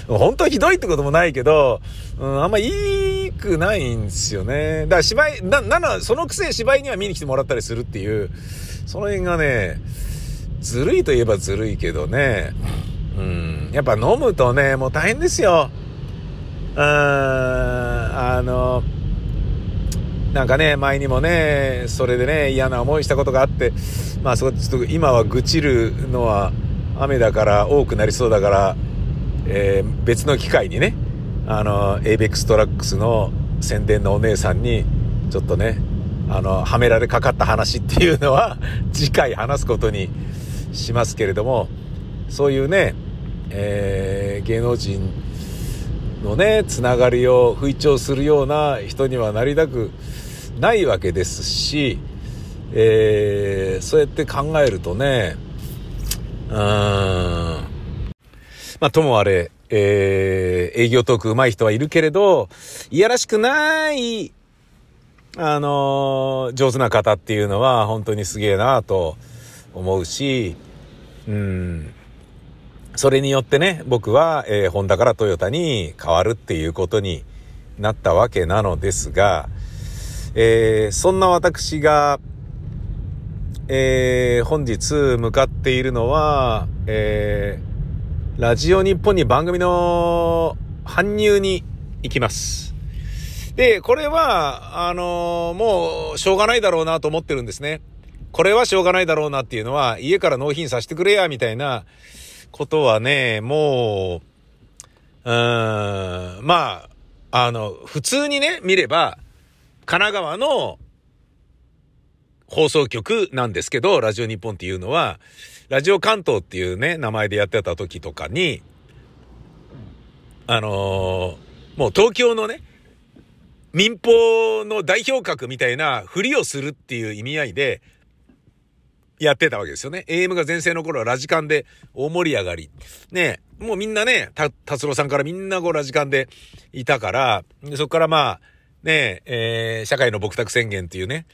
本当にひどいってこともないけど、うん、あんまいいくないんですよね。だから芝居、な、なの、そのくせ芝居には見に来てもらったりするっていう、その辺がね、ずるいといえばずるいけどね、うん、やっぱ飲むとね、もう大変ですよ。うーん、あの、なんかね、前にもね、それでね、嫌な思いしたことがあって、まあそこちょっと今は愚痴るのは雨だから多くなりそうだから、えー、別の機会にね、あの、エイベックストラックスの宣伝のお姉さんに、ちょっとね、あの、はめられかかった話っていうのは、次回話すことにしますけれども、そういうね、えー、芸能人のね、つながりを吹聴するような人にはなりたくないわけですし、えー、そうやって考えるとね、うん、まあ、ともあれ、えー、営業トーク上手い人はいるけれど、いやらしくない、あのー、上手な方っていうのは本当にすげえなと思うし、うん。それによってね、僕は、えー、ホンダからトヨタに変わるっていうことになったわけなのですが、えー、そんな私が、えー、本日向かっているのは、えー、ラジオ日本に番組の搬入に行きます。で、これは、あのー、もう、しょうがないだろうなと思ってるんですね。これはしょうがないだろうなっていうのは、家から納品させてくれや、みたいなことはね、もう、うーん、まあ、あの、普通にね、見れば、神奈川の放送局なんですけど、ラジオ日本っていうのは、ラジオ関東っていうね、名前でやってた時とかに、あのー、もう東京のね、民放の代表格みたいなふりをするっていう意味合いで、やってたわけですよね。AM が前世の頃はラジカンで大盛り上がり。ねもうみんなね、達郎さんからみんなこうラジカンでいたから、そこからまあ、ねえ、えー、社会の僕宅宣言っていうね、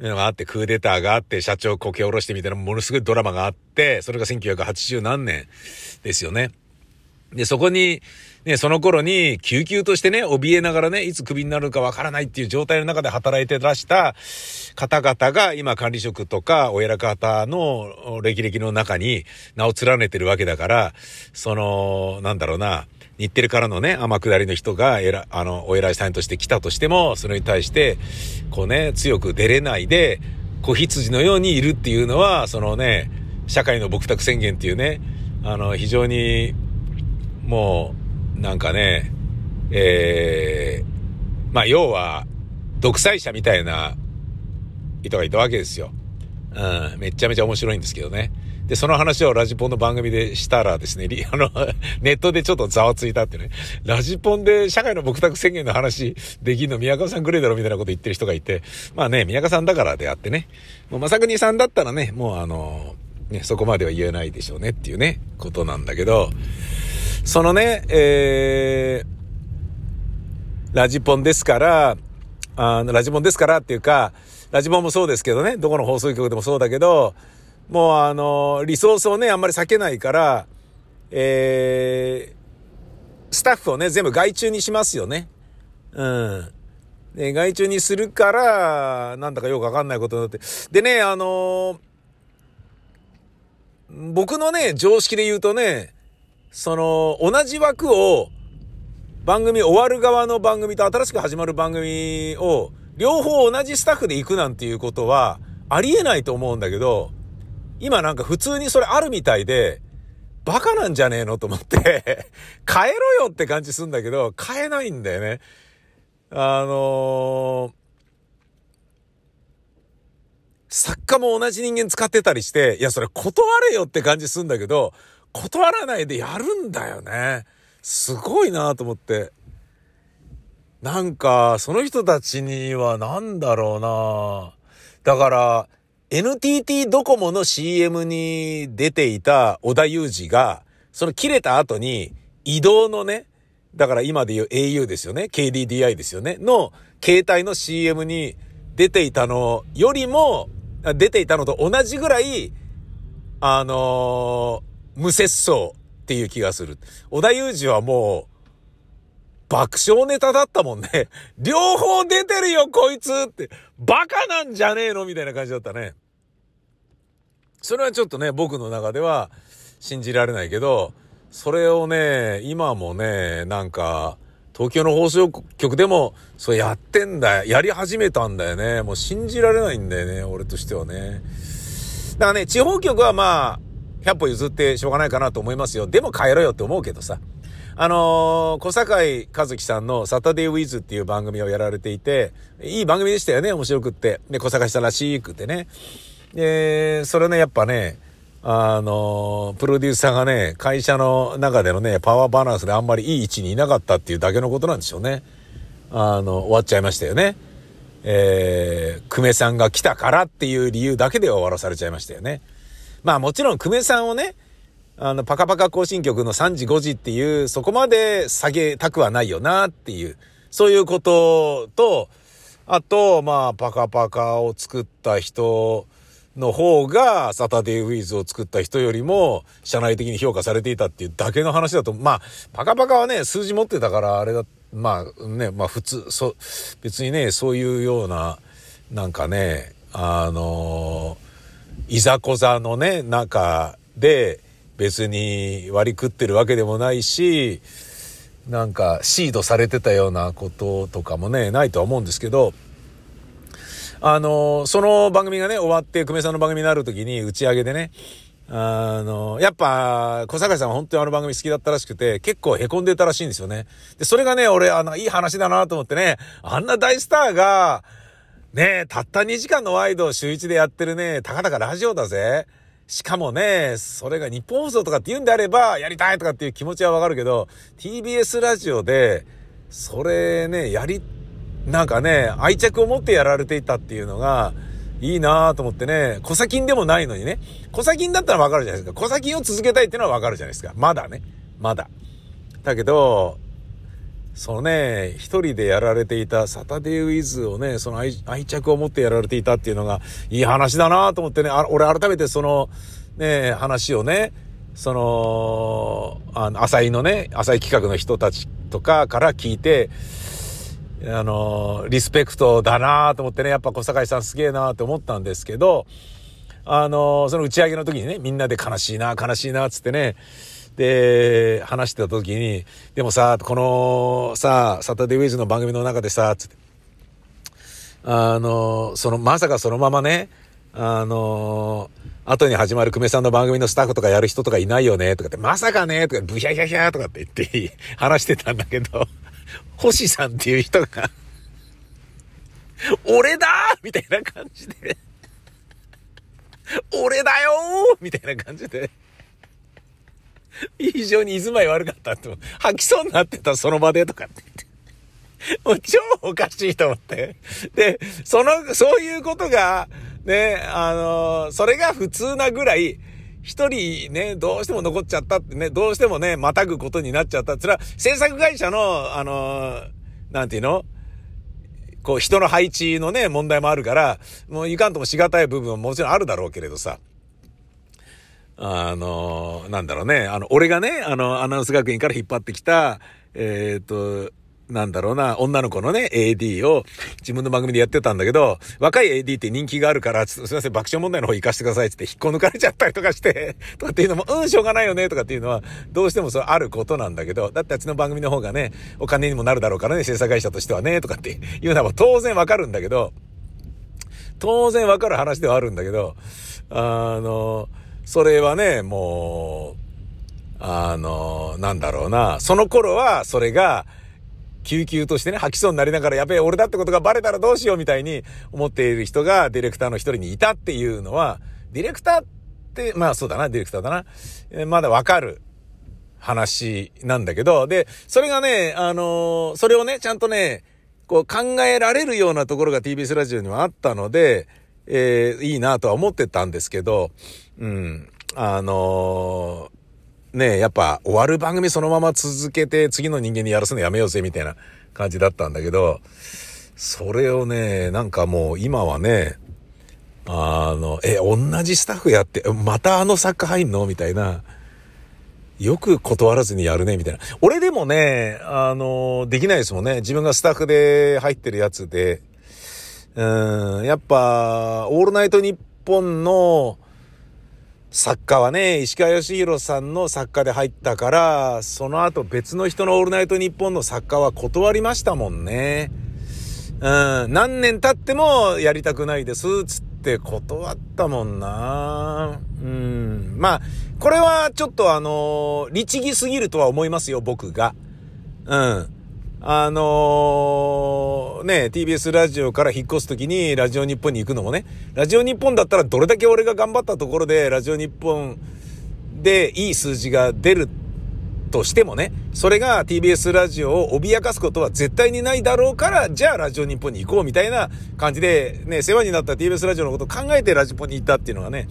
のがあって、クーデターがあって、社長こけ下ろしてみたいなものすごいドラマがあって、それが1980何年ですよね。で、そこに、ね、その頃に救急としてね、怯えながらね、いつクビになるかわからないっていう状態の中で働いてらした方々が今管理職とかお偉方の歴々の中に名を連ねてるわけだから、その、なんだろうな、日テレからのね、天下りの人が、えら、あの、お偉いさんとして来たとしても、それに対して、こうね、強く出れないで、子羊のようにいるっていうのは、そのね、社会の僕宅宣言っていうね、あの、非常に、もう、なんかね、えー、まあ、要は、独裁者みたいな人がいたわけですよ。うん、めちゃめちゃ面白いんですけどね。で、その話をラジポンの番組でしたらですね、あの、ネットでちょっとざわついたってね、ラジポンで社会の僕宅宣言の話できんの宮川さんくらいだろみたいなこと言ってる人がいて、まあね、宮川さんだからであってね、もうまさくにさんだったらね、もうあの、ね、そこまでは言えないでしょうねっていうね、ことなんだけど、そのね、えー、ラジポンですから、あの、ラジポンですからっていうか、ラジポンもそうですけどね、どこの放送局でもそうだけど、もうあの、リソースをね、あんまり避けないから、えー、スタッフをね、全部外注にしますよね。うん。で、外注にするから、なんだかよくわかんないことになって。でね、あのー、僕のね、常識で言うとね、その、同じ枠を、番組終わる側の番組と新しく始まる番組を、両方同じスタッフで行くなんていうことは、ありえないと思うんだけど、今なんか普通にそれあるみたいで、バカなんじゃねえのと思って 変えろよって感じすんだけど、変えないんだよね。あのー、作家も同じ人間使ってたりして、いや、それ断れよって感じすんだけど、断らないでやるんだよね。すごいなと思って。なんか、その人たちには何だろうなだから、NTT ドコモの CM に出ていた小田裕二が、その切れた後に移動のね、だから今で言う au ですよね。KDDI ですよね。の携帯の CM に出ていたのよりも、出ていたのと同じぐらい、あのー、無節操っていう気がする。小田裕二はもう、爆笑ネタだったもんね。両方出てるよ、こいつって。バカなんじゃねえのみたいな感じだったね。それはちょっとね、僕の中では信じられないけど、それをね、今もね、なんか、東京の放送局でも、そうやってんだよ。やり始めたんだよね。もう信じられないんだよね、俺としてはね。だからね、地方局はまあ、100歩譲ってしょうがないかなと思いますよ。でも帰ろよって思うけどさ。あのー、小坂井和樹さんのサタデーウィズっていう番組をやられていて、いい番組でしたよね、面白くって。で、小坂さんらしくてね。で、それね、やっぱね、あのー、プロデューサーがね、会社の中でのね、パワーバランスであんまりいい位置にいなかったっていうだけのことなんでしょうね。あの、終わっちゃいましたよね。えー、久米さんが来たからっていう理由だけで終わらされちゃいましたよね。まあもちろん久米さんをね、あの、パカパカ更新曲の3時5時っていう、そこまで下げたくはないよなっていう、そういうことと、あと、まあ、パカパカを作った人の方が、サタデーウィーズを作った人よりも、社内的に評価されていたっていうだけの話だと、まあ、パカパカはね、数字持ってたから、あれだ、まあね、まあ普通、そ、別にね、そういうような、なんかね、あのいざこざのね、中で、別に割り食ってるわけでもないし、なんかシードされてたようなこととかもね、ないとは思うんですけど、あの、その番組がね、終わって、久米さんの番組になる時に打ち上げでね、あの、やっぱ、小坂井さんは本当にあの番組好きだったらしくて、結構凹んでたらしいんですよね。で、それがね、俺、あの、いい話だなと思ってね、あんな大スターが、ねえたった2時間のワイドを週1でやってるね、たかだかラジオだぜ。しかもね、それが日本放送とかって言うんであれば、やりたいとかっていう気持ちはわかるけど、TBS ラジオで、それね、やり、なんかね、愛着を持ってやられていたっていうのが、いいなぁと思ってね、小砂金でもないのにね、小砂金だったらわかるじゃないですか。小砂金を続けたいっていうのはわかるじゃないですか。まだね。まだ。だけど、そのね、一人でやられていたサタデーウィズをね、その愛着を持ってやられていたっていうのが、いい話だなと思ってね、あ俺改めてその、ね、話をね、その、あの、浅井のね、浅井企画の人たちとかから聞いて、あの、リスペクトだなと思ってね、やっぱ小坂井さんすげえなと思ったんですけど、あの、その打ち上げの時にね、みんなで悲しいな、悲しいな、つってね、で、話してた時に、でもさ、このさ、サタデーウィズの番組の中でさ、つって、あの、その、まさかそのままね、あの、後に始まる久米さんの番組のスタッフとかやる人とかいないよね、とかって、まさかね、とか、ブヒャヒャヒャとかって言って話してたんだけど、星さんっていう人が 俺だみたいな感じで。俺だよみたいな感じで。非常に居住まい悪かったって、吐きそうになってたその場でとかって言って。もう超おかしいと思って。で、その、そういうことが、ね、あの、それが普通なぐらい、一人ね、どうしても残っちゃったってね、どうしてもね、またぐことになっちゃったって、それは制作会社の、あの、なんていうの？こう人の配置のね、問題もあるから、もういかんともしがたい部分ももちろんあるだろうけれどさ。あの、なんだろうね、あの、俺がね、あの、アナウンス学院から引っ張ってきた、えっ、ー、と、なんだろうな、女の子のね、AD を自分の番組でやってたんだけど、若い AD って人気があるから、すいません、爆笑問題の方行かしてくださいって引っこ抜かれちゃったりとかして、とかっていうのも、うん、しょうがないよね、とかっていうのは、どうしてもそうあることなんだけど、だってあっちの番組の方がね、お金にもなるだろうからね、制作会社としてはね、とかっていうのは当然わかるんだけど、当然わかる話ではあるんだけど、あの、それはね、もう、あの、なんだろうな、その頃はそれが、救急としてね、吐きそうになりながら、やべえ、俺だってことがバレたらどうしようみたいに思っている人がディレクターの一人にいたっていうのは、ディレクターって、まあそうだな、ディレクターだな。えまだわかる話なんだけど、で、それがね、あの、それをね、ちゃんとね、こう考えられるようなところが TBS ラジオにはあったので、えー、いいなとは思ってたんですけど、うん。あのー、ねやっぱ終わる番組そのまま続けて次の人間にやらすのやめようぜみたいな感じだったんだけど、それをね、なんかもう今はね、あの、え、同じスタッフやって、またあの作家入んのみたいな。よく断らずにやるね、みたいな。俺でもね、あの、できないですもんね。自分がスタッフで入ってるやつで。うん、やっぱ、オールナイトニッポンの、作家はね、石川義弘さんの作家で入ったから、その後別の人のオールナイトニッポンの作家は断りましたもんね。うん、何年経ってもやりたくないです、つって断ったもんな。うん、まあ、これはちょっとあの、律儀すぎるとは思いますよ、僕が。うん。あのー、ね、TBS ラジオから引っ越すときにラジオ日本に行くのもね、ラジオ日本だったらどれだけ俺が頑張ったところでラジオ日本でいい数字が出るとしてもね、それが TBS ラジオを脅かすことは絶対にないだろうから、じゃあラジオ日本に行こうみたいな感じで、ね、世話になった TBS ラジオのことを考えてラジポンに行ったっていうのがね、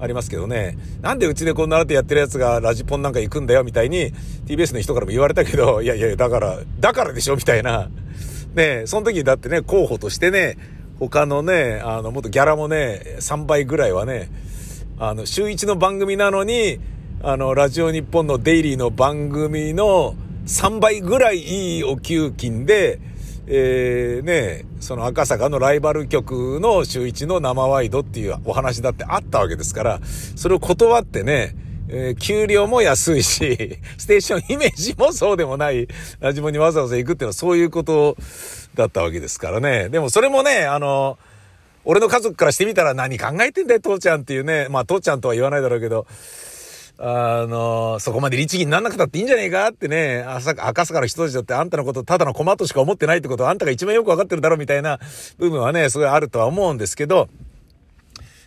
ありますけどね。なんでうちでこんなってやってるやつがラジポンなんか行くんだよみたいに TBS の人からも言われたけど、いやいや、だから、だからでしょみたいな。ねその時だってね、候補としてね、他のね、あの、もっとギャラもね、3倍ぐらいはね、あの、週1の番組なのに、あの、ラジオ日本のデイリーの番組の3倍ぐらいいいお給金で、えー、ね、その赤坂のライバル局の週一の生ワイドっていうお話だってあったわけですから、それを断ってね、えー、給料も安いし、ステーションイメージもそうでもない、ラジモにわざわざ行くっていうのはそういうことだったわけですからね。でもそれもね、あの、俺の家族からしてみたら何考えてんだよ、父ちゃんっていうね。まあ、父ちゃんとは言わないだろうけど、あの、そこまで律儀になんなくたっていいんじゃねえかってね、赤坂の人たちだってあんたのことただの駒としか思ってないってことはあんたが一番よくわかってるだろうみたいな部分はね、すごいあるとは思うんですけど、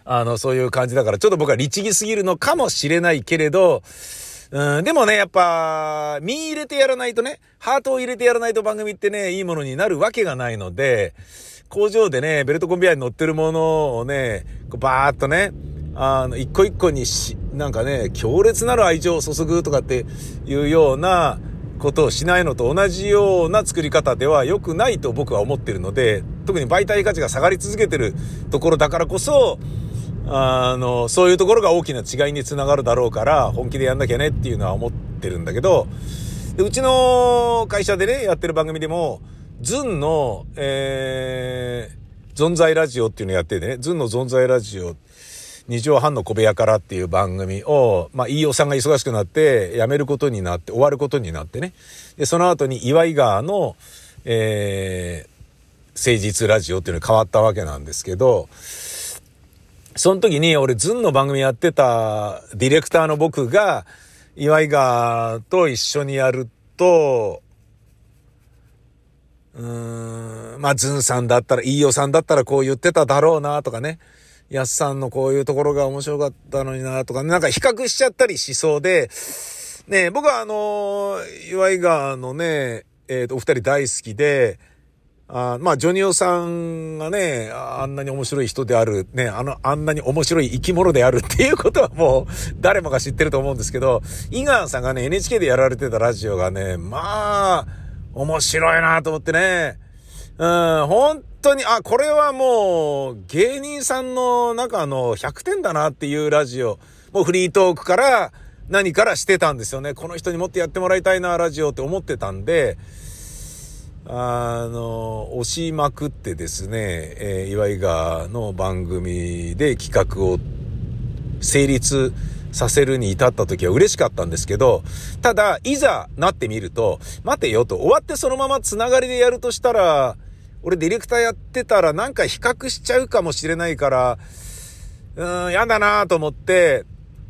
あの、そういう感じだから、ちょっと僕は律儀すぎるのかもしれないけれど、うん、でもね、やっぱ、身入れてやらないとね、ハートを入れてやらないと番組ってね、いいものになるわけがないので、工場でね、ベルトコンベヤーに乗ってるものをね、こうバーっとね、あの、一個一個にし、なんかね、強烈なる愛情を注ぐとかっていうようなことをしないのと同じような作り方では良くないと僕は思ってるので、特に媒体価値が下がり続けてるところだからこそ、あの、そういうところが大きな違いにつながるだろうから、本気でやんなきゃねっていうのは思ってるんだけど、でうちの会社でね、やってる番組でも、ズンの、えー、存在ラジオっていうのやっててね、ズンの存在ラジオ、二畳半の小部屋からっていう番組を、まあ、飯尾さんが忙しくなって、辞めることになって、終わることになってね。で、その後に岩井川の、えー、誠実ラジオっていうのに変わったわけなんですけど、その時に俺ズンの番組やってたディレクターの僕が岩井川と一緒にやると、うーん、まあズンさんだったら、飯尾さんだったらこう言ってただろうなとかね。やすさんのこういうところが面白かったのになとか、なんか比較しちゃったりしそうで、ね僕はあの、岩井川のね、えっ、ー、と、お二人大好きで、あまあ、ジョニオさんがね、あんなに面白い人である、ね、あの、あんなに面白い生き物であるっていうことはもう、誰もが知ってると思うんですけど、イガンさんがね、NHK でやられてたラジオがね、まあ、面白いなと思ってね、うん、本当に、あ、これはもう、芸人さんの中の100点だなっていうラジオ、もうフリートークから何からしてたんですよね。この人にもっとやってもらいたいな、ラジオって思ってたんで、あの、押しまくってですね、えー、岩井川の番組で企画を成立させるに至った時は嬉しかったんですけど、ただ、いざなってみると、待てよと、終わってそのままつながりでやるとしたら、俺ディレクターやってたらなんか比較しちゃうかもしれないから、うーん、やだなと思って、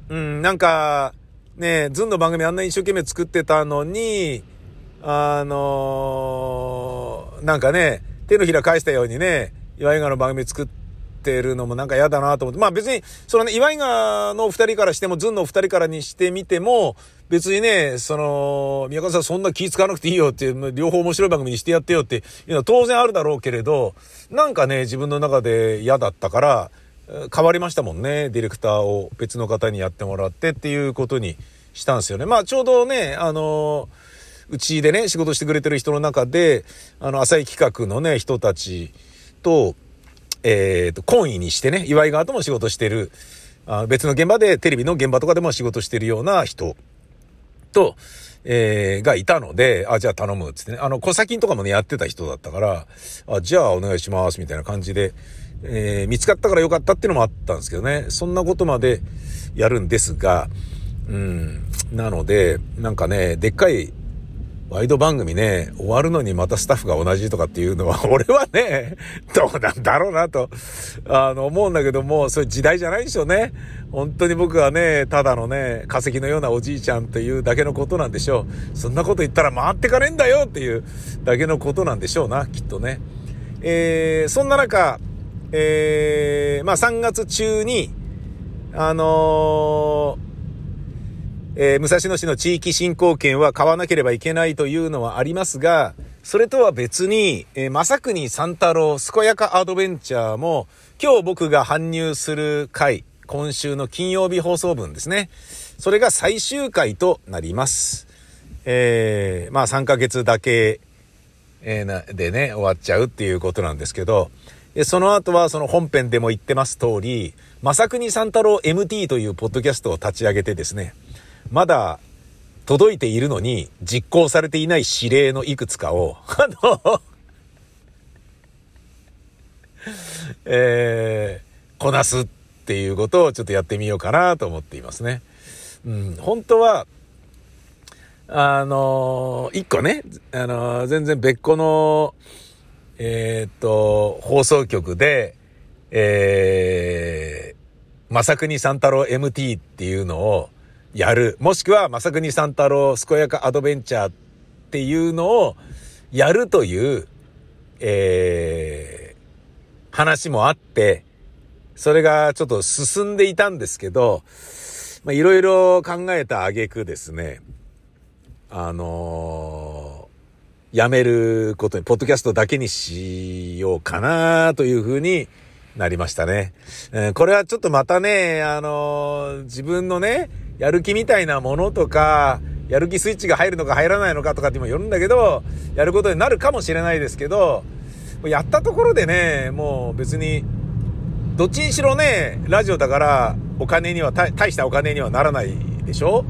うん、なんか、ね、ズンの番組あんな一生懸命作ってたのに、あのー、なんかね、手のひら返したようにね、岩井川の番組作っててるのもなんか嫌だなと思って。まあ別に、そのね、岩井川の二人からしても、ズンの二人からにしてみても、別にね、その、宮川さんそんな気使わなくていいよっていう、両方面白い番組にしてやってよっていうのは当然あるだろうけれど、なんかね、自分の中で嫌だったから、変わりましたもんね。ディレクターを別の方にやってもらってっていうことにしたんですよね。まあちょうどね、あのうちでね、仕事してくれてる人の中で、あの、浅い企画のね、人たちと、えっ、ー、と、懇意にしてね、岩井川とも仕事してる、あ別の現場で、テレビの現場とかでも仕事してるような人と、えー、がいたので、あ、じゃあ頼むつってね、あの、小先とかもね、やってた人だったから、あ、じゃあお願いします、みたいな感じで、えー、見つかったからよかったっていうのもあったんですけどね、そんなことまでやるんですが、うん、なので、なんかね、でっかいワイド番組ね、終わるのにまたスタッフが同じとかっていうのは、俺はね、どうなんだろうなと、あの、思うんだけども、そういう時代じゃないでしょうね。本当に僕はね、ただのね、化石のようなおじいちゃんというだけのことなんでしょう。そんなこと言ったら回ってかねえんだよっていうだけのことなんでしょうな、きっとね。えー、そんな中、えー、まあ3月中に、あのーえー、武蔵野市の地域振興券は買わなければいけないというのはありますが、それとは別に、えー、正国三太郎健やかアドベンチャーも、今日僕が搬入する回、今週の金曜日放送分ですね。それが最終回となります。えー、まあ3ヶ月だけ、えー、でね、終わっちゃうっていうことなんですけど、その後はその本編でも言ってます通り、正国三太郎 MT というポッドキャストを立ち上げてですね、まだ届いているのに実行されていない指令のいくつかを、あのえー、こなすっていうことをちょっとやってみようかなと思っていますね。うん、本当は、あのー、一個ね、あのー、全然別個の、えー、っと、放送局で、えー、まさくに三太郎 MT っていうのを、やる。もしくは、まさくに三太郎健やかアドベンチャーっていうのをやるという、えー、話もあって、それがちょっと進んでいたんですけど、まあ、いろいろ考えた挙句ですね、あのー、やめることに、ポッドキャストだけにしようかなというふうになりましたね。えー、これはちょっとまたね、あのー、自分のね、やる気みたいなものとか、やる気スイッチが入るのか入らないのかとかってもよるんだけど、やることになるかもしれないですけど、やったところでね、もう別に、どっちにしろね、ラジオだからお金には、大したお金にはならないでしょ？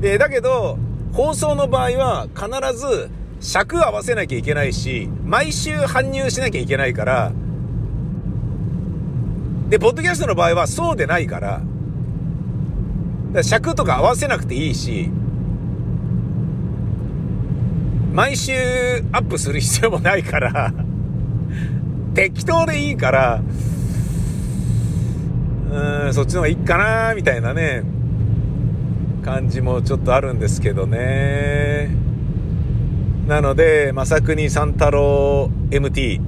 で、だけど、放送の場合は必ず尺合わせなきゃいけないし、毎週搬入しなきゃいけないから、で、ポッドキャストの場合はそうでないから、から尺とか合わせなくていいし、毎週アップする必要もないから 適当でいいから、うん、そっちの方がいいかな、みたいなね、感じもちょっとあるんですけどね。なので、まさくに三太郎 MT、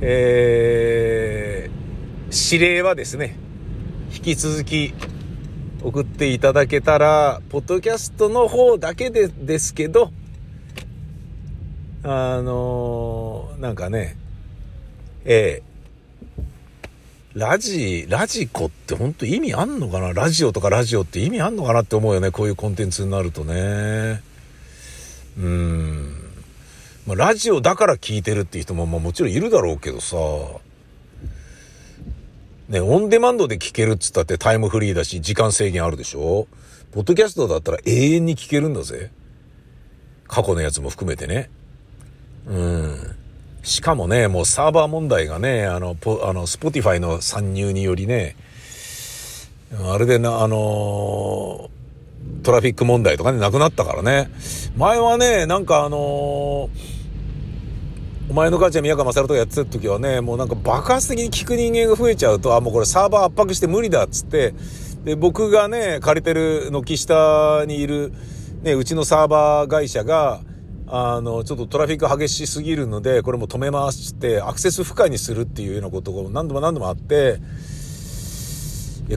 えー、指令はですね、引き続き送っていただけたら、ポッドキャストの方だけでですけど、あのー、なんかね、えー、ラジ、ラジコって本当意味あんのかな？ラジオとかラジオって意味あんのかなって思うよね。こういうコンテンツになるとね。うん。まあ、ラジオだから聞いてるっていう人も、まあ、もちろんいるだろうけどさ。ね、オンデマンドで聞けるっつったってタイムフリーだし、時間制限あるでしょ？ポッドキャストだったら永遠に聞けるんだぜ。過去のやつも含めてね。うん。しかもね、もうサーバー問題がね、あの、ポあの、スポティファイの参入によりね、あれでな、あのー、トラフィック問題とかね、なくなったからね。前はね、なんかあのー、お前の母ちゃん宮川勝とかやってた時はね、もうなんか爆発的に聞く人間が増えちゃうと、あ、もうこれサーバー圧迫して無理だっつって、で、僕がね、借りてる軒下にいる、ね、うちのサーバー会社が、あの、ちょっとトラフィック激しすぎるので、これも止めますって、アクセス不可にするっていうようなことが何度も何度もあって、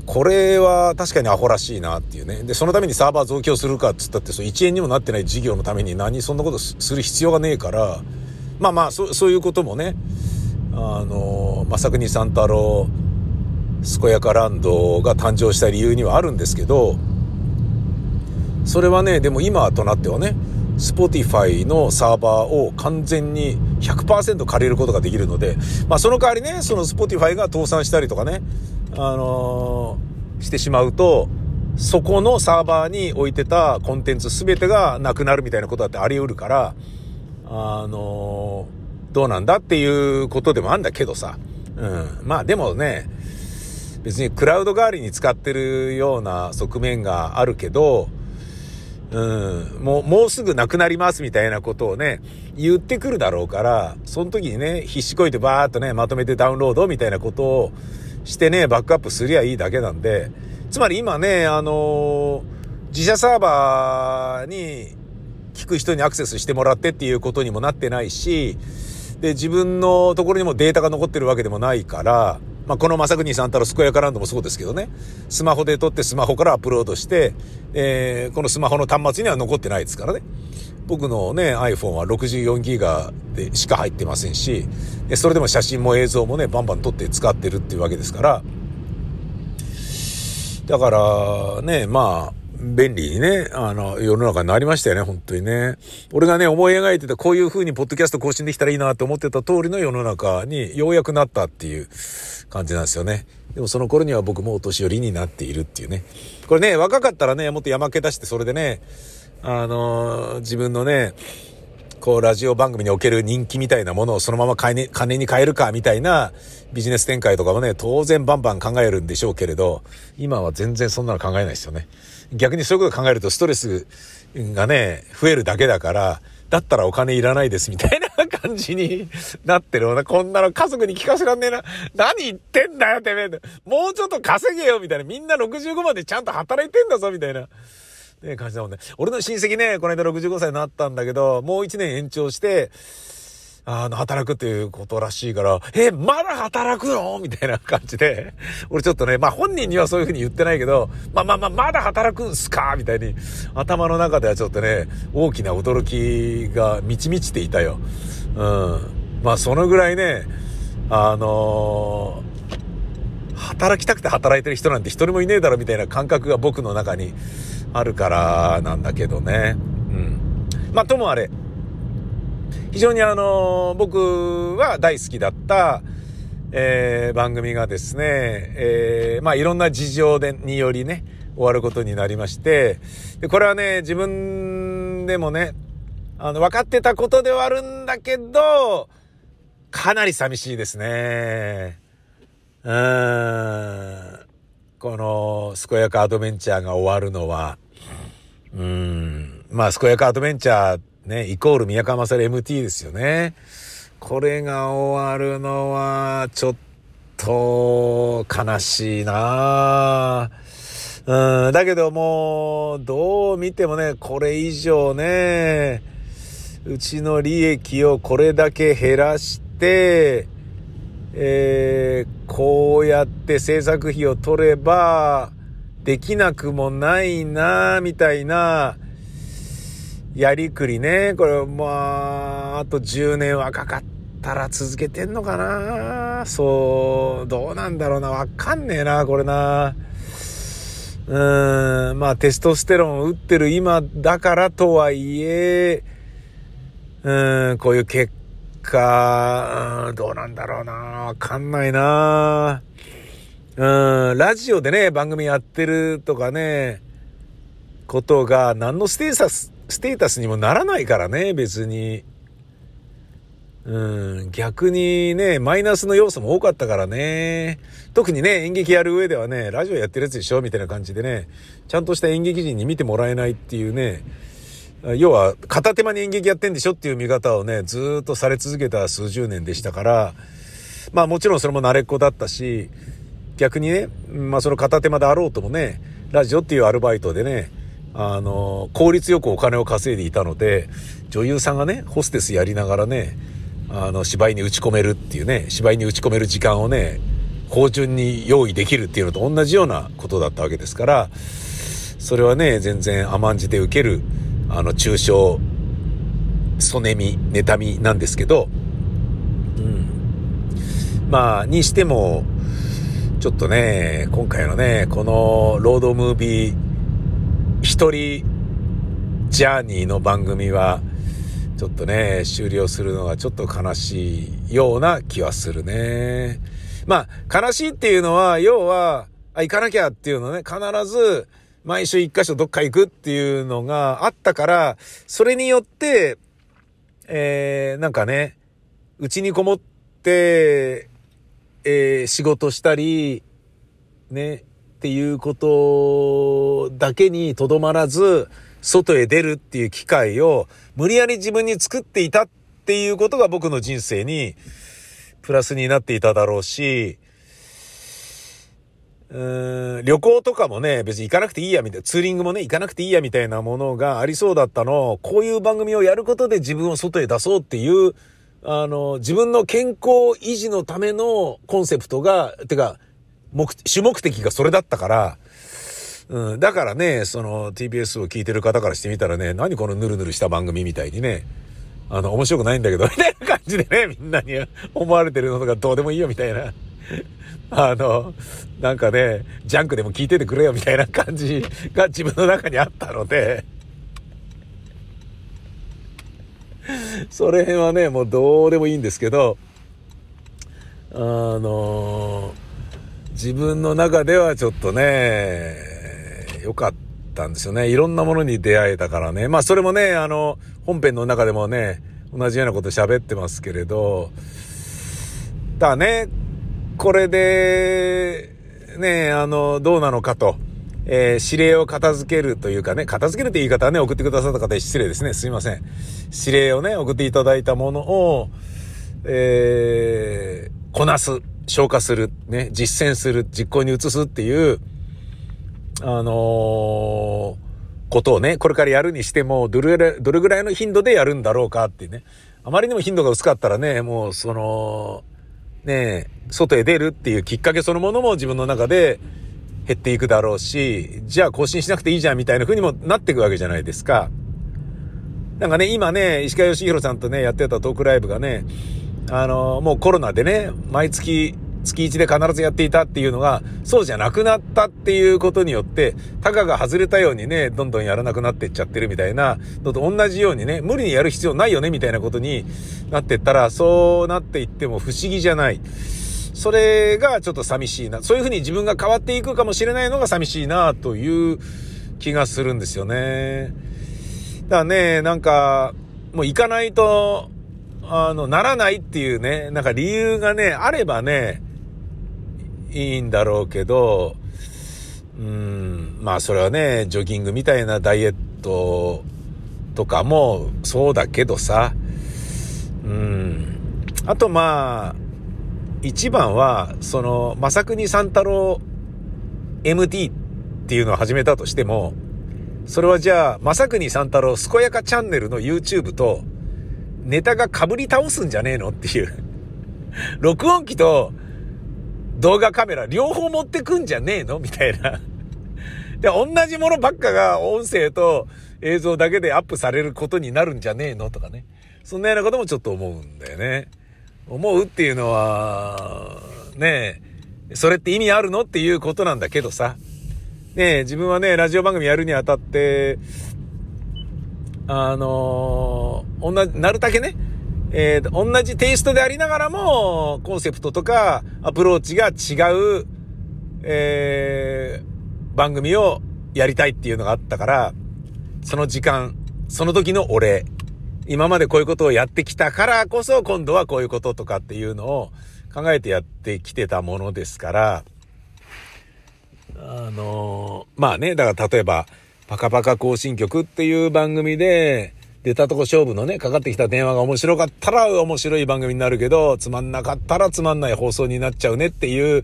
これは確かにアホらしいなっていうね。で、そのためにサーバー増強するかっつったって、その1円にもなってない事業のために何そんなことする必要がねえから、まあまあ、そそういうこともね、あの、正国三太郎、健やかランドが誕生した理由にはあるんですけど、それはね、でも今となってはね、Spotify のサーバーを完全に100%借りることができるので、まあその代わりね、その Spotify が倒産したりとかね、あのー、してしまうと、そこのサーバーに置いてたコンテンツ全てがなくなるみたいなことだってあり得るから、あの、どうなんだっていうことでもあんだけどさ。うん。まあでもね、別にクラウド代わりに使ってるような側面があるけど、うん、もう、もうすぐなくなりますみたいなことをね、言ってくるだろうから、その時にね、必死こいてバーっとね、まとめてダウンロードみたいなことをしてね、バックアップすりゃいいだけなんで、つまり今ね、あのー、自社サーバーに聞く人にアクセスしてもらってっていうことにもなってないし、で、自分のところにもデータが残ってるわけでもないから、まあ、この正国さんたらスクエアカランドもそうですけどね、スマホで撮ってスマホからアップロードして、えー、このスマホの端末には残ってないですからね。僕のね、iPhone は64ギガでしか入ってませんし、それでも写真も映像もね、バンバン撮って使ってるっていうわけですから、だからね、まあ、便利にね、あの、世の中になりましたよね、本当にね。俺がね、思い描いてた、こういう風にポッドキャスト更新できたらいいなって思ってた通りの世の中にようやくなったっていう感じなんですよね。でもその頃には僕もお年寄りになっているっていうね。これね、若かったらね、もっと山気出してそれでね、あの、自分のね、こう、ラジオ番組における人気みたいなものをそのまま金金に変えるかみたいなビジネス展開とかもね、当然バンバン考えるんでしょうけれど、今は全然そんなの考えないですよね。逆にそういうこと考えるとストレスがね、増えるだけだから、だったらお金いらないですみたいな感じになってるような。こんなの家族に聞かせらんねえな。何言ってんだよ、てめえ。もうちょっと稼げよ、みたいな。みんな65までちゃんと働いてんだぞ、みたいな。ね感じだもんね。俺の親戚ね、この間65歳になったんだけど、もう1年延長して、あの、働くっていうことらしいから、え、まだ働くの？みたいな感じで、俺ちょっとね、まあ本人にはそういうふうに言ってないけど、まあまあまあ、まだ働くんすか？みたいに、頭の中ではちょっとね、大きな驚きが満ち満ちていたよ。うん。まあそのぐらいね、あのー、働きたくて働いてる人なんて一人もいねえだろみたいな感覚が僕の中にあるからなんだけどね。うん。まあともあれ、非常にあの、僕は大好きだった、えー、番組がですね、えー、まあいろんな事情で、によりね、終わることになりまして、で、これはね、自分でもね、あの、分かってたことではあるんだけど、かなり寂しいですね。うん。この、健やかアドベンチャーが終わるのは、うん。まあ、健やかアドベンチャーね、イコール宮川勝 MT ですよね。これが終わるのは、ちょっと、悲しいなうん、だけどもう、どう見てもね、これ以上ね、うちの利益をこれだけ減らして、えー、こうやって制作費を取れば、できなくもないなみたいな、やりくりね、これ、まあ、あと10年はかかったら続けてんのかなそう、どうなんだろうな、わかんねえな、これな。うーん、まあ、テストステロン打ってる今だからとはいえ、うん、こういう結果、うん、どうなんだろうな、わかんないな。うん、ラジオでね、番組やってるとかね、ことが何のステータス、ステータスにもならないからね、別に。うん、逆にね、マイナスの要素も多かったからね。特にね、演劇やる上ではね、ラジオやってるやつでしょみたいな感じでね、ちゃんとした演劇人に見てもらえないっていうね、要は片手間に演劇やってんでしょっていう見方をね、ずっとされ続けた数十年でしたから、まあもちろんそれも慣れっこだったし、逆にね、まあその片手間であろうともね、ラジオっていうアルバイトでね、あの、効率よくお金を稼いでいたので、女優さんがね、ホステスやりながらね、あの、芝居に打ち込めるっていうね、芝居に打ち込める時間をね、芳醇に用意できるっていうのと同じようなことだったわけですから、それはね、全然甘んじて受ける、あの、中傷、そねみ、妬みなんですけど、うん。まあ、にしても、ちょっとね、今回のね、このロードムービー、一人ジャーニーの番組は、ちょっとね、終了するのがちょっと悲しいような気はするね。まあ、悲しいっていうのは、要は、あ、行かなきゃっていうのね、必ず、毎週一箇所どっか行くっていうのがあったから、それによって、えー、なんかね、うちにこもって、えー、仕事したり、ね、っていうことだけにとどまらず、外へ出るっていう機会を無理やり自分に作っていたっていうことが僕の人生にプラスになっていただろうし、うーん旅行とかもね、別に行かなくていいやみたいな、ツーリングもね、行かなくていいやみたいなものがありそうだったの。を、こういう番組をやることで自分を外へ出そうっていう、あの、自分の健康維持のためのコンセプトが、てか、目、主目的がそれだったから、うん、だからね、その TBS を聞いてる方からしてみたらね、何このヌルヌルした番組みたいにね、あの、面白くないんだけど、みたいな感じでね、みんなに思われてるのとかどうでもいいよみたいな。あの、なんかね、ジャンクでも聞いててくれよみたいな感じが自分の中にあったので、それはね、もうどうでもいいんですけど、あのー自分の中ではちょっとね、良かったんですよね。いろんなものに出会えたからね。まあそれもね、あの、本編の中でもね、同じようなこと喋ってますけれど、だね、これで、ね、あの、どうなのかと。えー、指令を片付けるというかね、片付けるって言い方はね、送ってくださった方失礼ですね。すいません。指令をね、送っていただいたものを、えー、こなす。消化する、ね、実践する、実行に移すっていう、あのー、ことをね、これからやるにしても、どれぐらい、どれぐらいの頻度でやるんだろうかってね。あまりにも頻度が薄かったらね、もうその、ね外へ出るっていうきっかけそのものも自分の中で減っていくだろうし、じゃあ更新しなくていいじゃんみたいな風にもなっていくわけじゃないですか。なんかね、今ね、石川義弘さんとね、やってたトークライブがね、あの、もうコロナでね、毎月月1で必ずやっていたっていうのが、そうじゃなくなったっていうことによって、タガが外れたようにね、どんどんやらなくなっていっちゃってるみたいなのと同じようにね、無理にやる必要ないよねみたいなことになってったら、そうなっていっても不思議じゃない。それがちょっと寂しいな。そういうふうに自分が変わっていくかもしれないのが寂しいなという気がするんですよね。だからね、なんか、もう行かないと、あの、ならないっていうね、なんか理由がね、あればね、いいんだろうけど、うん、まあそれはね、ジョギングみたいなダイエットとかもそうだけどさ、うん。あとまあ、一番は、その、まさくに三太郎 MT っていうのを始めたとしても、それはじゃあ、まさくに三太郎健やかチャンネルの YouTube と、ネタが被り倒すんじゃねえのっていう。録音機と動画カメラ両方持ってくんじゃねえのみたいな。で、同じものばっかが音声と映像だけでアップされることになるんじゃねえのとかね。そんなようなこともちょっと思うんだよね。思うっていうのは、ねえ、それって意味あるのっていうことなんだけどさ。ねえ、自分はね、ラジオ番組やるにあたって、あのー、同じ、なるだけね、えー、同じテイストでありながらも、コンセプトとかアプローチが違う、えー、番組をやりたいっていうのがあったから、その時間、その時の俺、今までこういうことをやってきたからこそ、今度はこういうこととかっていうのを考えてやってきてたものですから、あのー、まあね、だから例えば、パカパカ更新曲っていう番組で、出たとこ勝負のね、かかってきた電話が面白かったら面白い番組になるけど、つまんなかったらつまんない放送になっちゃうねっていう、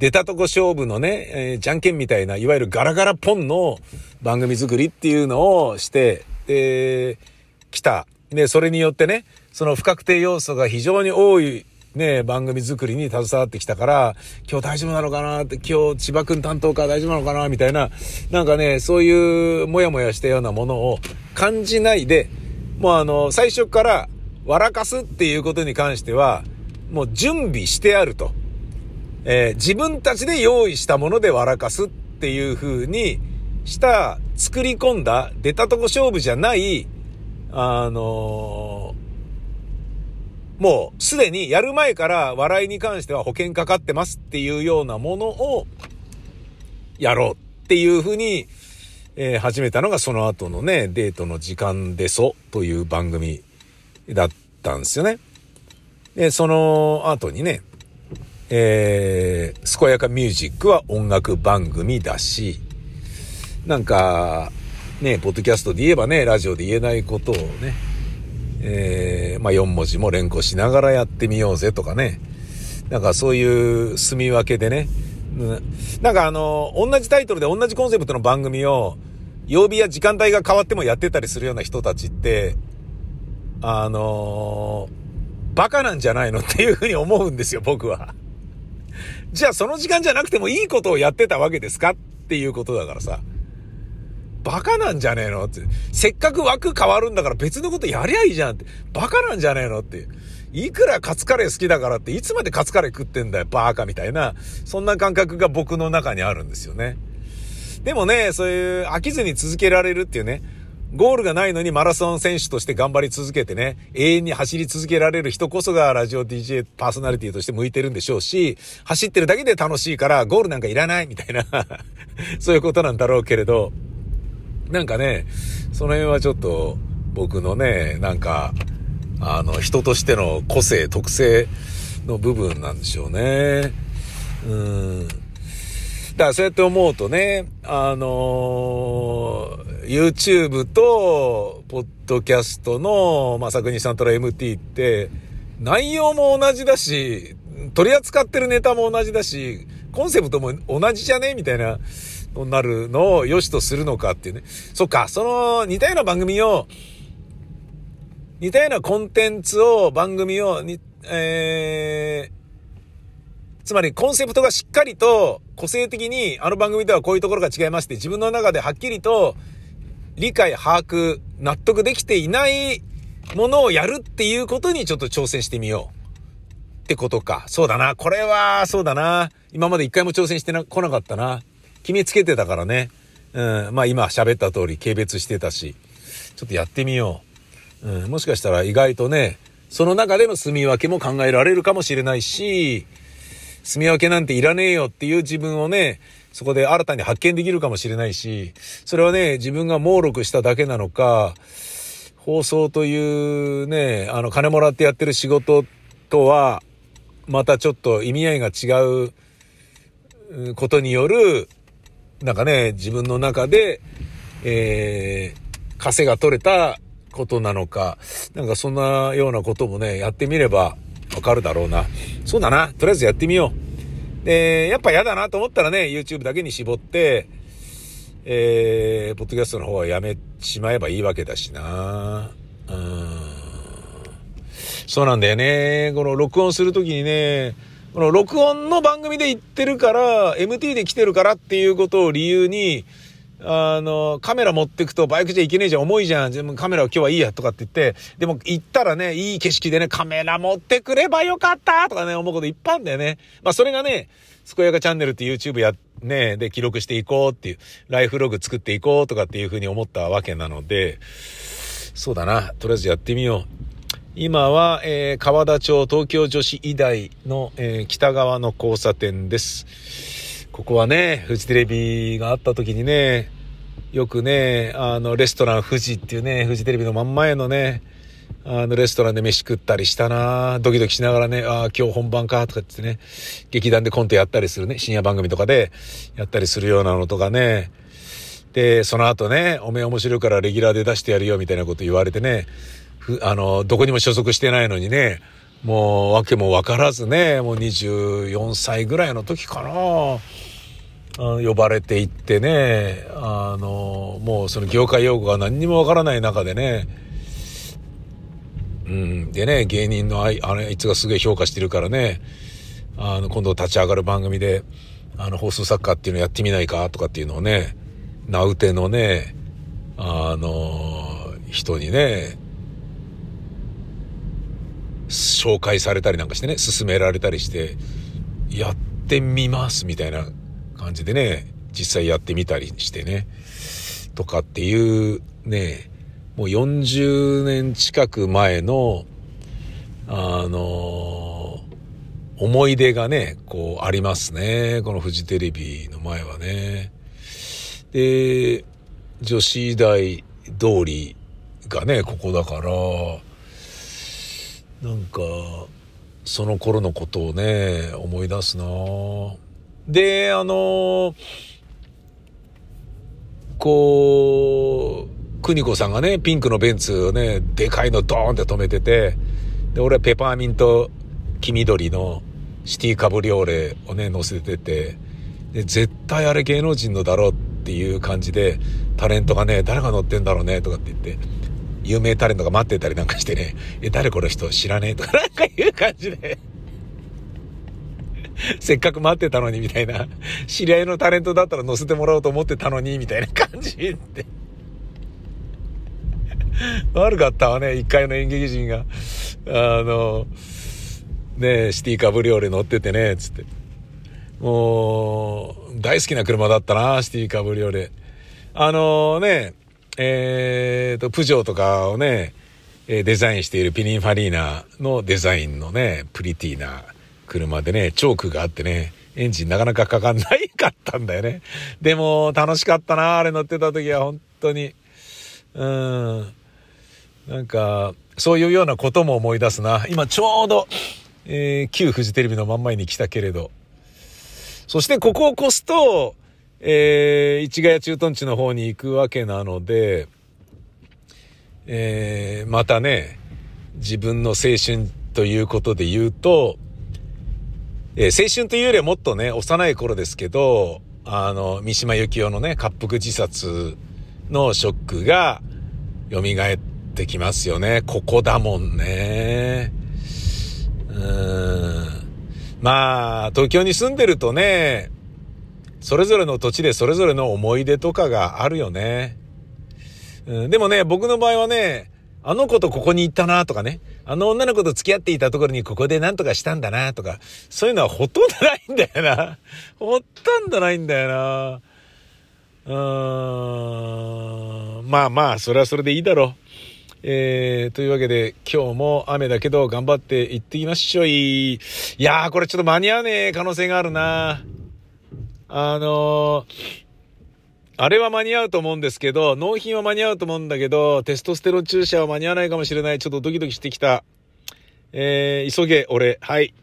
出たとこ勝負のね、えー、じゃんけんみたいな、いわゆるガラガラポンの番組作りっていうのをして、で、来た。で、それによってね、その不確定要素が非常に多いね、番組作りに携わってきたから、今日大丈夫なのかなって、今日千葉くん担当か大丈夫なのかなみたいな、なんかね、そういうもやもやしたようなものを感じないで、もうあの、最初から笑かすっていうことに関しては、もう準備してあると。えー、自分たちで用意したもので笑かすっていう風にした作り込んだ出たとこ勝負じゃない、あのー、もうすでにやる前から笑いに関しては保険かかってますっていうようなものをやろうっていう風にえー、始めたのがその後のね、デートの時間でそという番組だったんですよね。で、その後にね、えー、健やかミュージックは音楽番組だし、なんか、ね、ポッドキャストで言えばね、ラジオで言えないことをね、えー、まあ4文字も連呼しながらやってみようぜとかね、なんかそういう住み分けでね、なんかあの、同じタイトルで同じコンセプトの番組を、曜日や時間帯が変わってもやってたりするような人たちって、あのー、バカなんじゃないのっていうふうに思うんですよ、僕は。じゃあその時間じゃなくてもいいことをやってたわけですかっていうことだからさ。バカなんじゃねえのって。せっかく枠変わるんだから別のことやりゃいいじゃんって。バカなんじゃねえのって。いくらカツカレー好きだからっていつまでカツカレー食ってんだよ、バカみたいな。そんな感覚が僕の中にあるんですよね。でもね、そういう飽きずに続けられるっていうね、ゴールがないのにマラソン選手として頑張り続けてね、永遠に走り続けられる人こそがラジオ DJ パーソナリティとして向いてるんでしょうし、走ってるだけで楽しいからゴールなんかいらないみたいな そういうことなんだろうけれど、なんかね、その辺はちょっと僕のね、なんか、あの、人としての個性、特性の部分なんでしょうね。うん。だからそうやって思うとね、あのー、YouTube と、ポッドキャストの、まあ、作人さんとら MT って、内容も同じだし、取り扱ってるネタも同じだし、コンセプトも同じじゃね？みたいな、なるのを良しとするのかっていうね。そっか、その似たような番組を、似たようなコンテンツを、番組を、に、えー、つまりコンセプトがしっかりと個性的にあの番組ではこういうところが違いますって自分の中ではっきりと理解、把握、納得できていないものをやるっていうことにちょっと挑戦してみよう。ってことか。そうだな。これは、そうだな。今まで一回も挑戦してな、来なかったな。決めつけてたからね。うん。まあ今喋った通り軽蔑してたし。ちょっとやってみよう。うん。もしかしたら意外とね、その中での住み分けも考えられるかもしれないし、住み分けなんていらねえよっていう自分をね、そこで新たに発見できるかもしれないし、それはね、自分が猛録しただけなのか、放送というね、あの、金もらってやってる仕事とは、またちょっと意味合いが違うことによる、なんかね、自分の中で、えー、稼が取れたことなのか、なんかそんなようなこともね、やってみればわかるだろうな。そうだな。とりあえずやってみよう。で、やっぱ嫌だなと思ったらね、YouTube だけに絞って、えー、ポッドキャストの方はやめちまえばいいわけだしな。うん。そうなんだよね。この録音するときにね、この録音の番組で言ってるから、MT で来てるからっていうことを理由に、あの、カメラ持ってくとバイクじゃいけねえじゃん、重いじゃん。全部カメラは今日はいいやとかって言って、でも行ったらね、いい景色でね、カメラ持ってくればよかったとかね、思うこといっぱいあるんだよね。まあそれがね、すこやかチャンネルって YouTube や、ね、で記録していこうっていう、ライフログ作っていこうとかっていうふうに思ったわけなので、そうだな、とりあえずやってみよう。今は、えー、川田町東京女子医大の、えー、北側の交差点です。ここはね、フジテレビがあった時にね、よくね、あの、レストラン富士っていうね、フジテレビの真ん前のね、あの、レストランで飯食ったりしたなドキドキしながらね、ああ、今日本番か、とか言ってね、劇団でコントやったりするね、深夜番組とかでやったりするようなのとかね、で、その後ね、おめえ面白いからレギュラーで出してやるよ、みたいなこと言われてね、あの、どこにも所属してないのにね、もう訳も分からずね、もう24歳ぐらいの時かな。呼ばれていってね、あの、もうその業界用語が何にもわからない中でね、うん、でね、芸人のあい、あ、いつがすげえ評価してるからね、あの、今度立ち上がる番組で、あの、放送作家っていうのやってみないかとかっていうのをね、名うてのね、あの、人にね、紹介されたりなんかしてね、勧められたりして、やってみますみたいな感じでね、実際やってみたりしてね、とかっていうね、もう40年近く前の、あの思い出がね、こうありますね。このフジテレビの前はね。で、女子大通りがね、ここだから、なんか、その頃のことをね、思い出すな。で、あのこう、邦子さんがね、ピンクのベンツをね、でかいのドーンって止めてて、で、俺はペパーミント黄緑のシティカブリオーレをね、乗せてて、で、絶対あれ芸能人のだろうっていう感じで、タレントがね、誰が乗ってんだろうね、とかって言って、有名タレントが待ってたりなんかしてね、え、誰この人知らねえ？とか なんかいう感じで せっかく待ってたのにみたいな、知り合いのタレントだったら乗せてもらおうと思ってたのにみたいな感じって。悪かったわね、一回の演劇人が。あの、ねシティカブリオレ乗っててね、つって。もう、大好きな車だったな、シティカブリオレ。あのね、えーと、プジョーとかをね、デザインしているピニンファリーナのデザインのね、プリティな車でね、チョークがあってね、エンジンなかなかかかんないかったんだよね。でも、楽しかったな、あれ乗ってた時は、本当に。うん。なんか、そういうようなことも思い出すな。今ちょうど、えー、旧フジテレビの真ん前に来たけれど。そしてここを越すと、えー、市ヶ谷駐屯地の方に行くわけなので、えー、またね、自分の青春ということで言うと、えー、青春というよりはもっとね、幼い頃ですけど、あの、三島由紀夫のね、滑腹自殺のショックが蘇っってきますよね。ここだもんね。うん。まあ、東京に住んでるとね、それぞれの土地でそれぞれの思い出とかがあるよね。うん、でもね、僕の場合はね、あの子とここに行ったなとかね、あの女の子と付き合っていたところにここで何とかしたんだなとか、そういうのはほとんどないんだよな。ほとんどないんだよな。うーん。まあまあ、それはそれでいいだろう。えー、というわけで、今日も雨だけど頑張って行ってきましょい。いやー、これちょっと間に合わねえ可能性があるな。あのーあれは間に合うと思うんですけど、納品は間に合うと思うんだけど、テストステロン注射は間に合わないかもしれない。ちょっとドキドキしてきた。えー、急げ、俺。はい。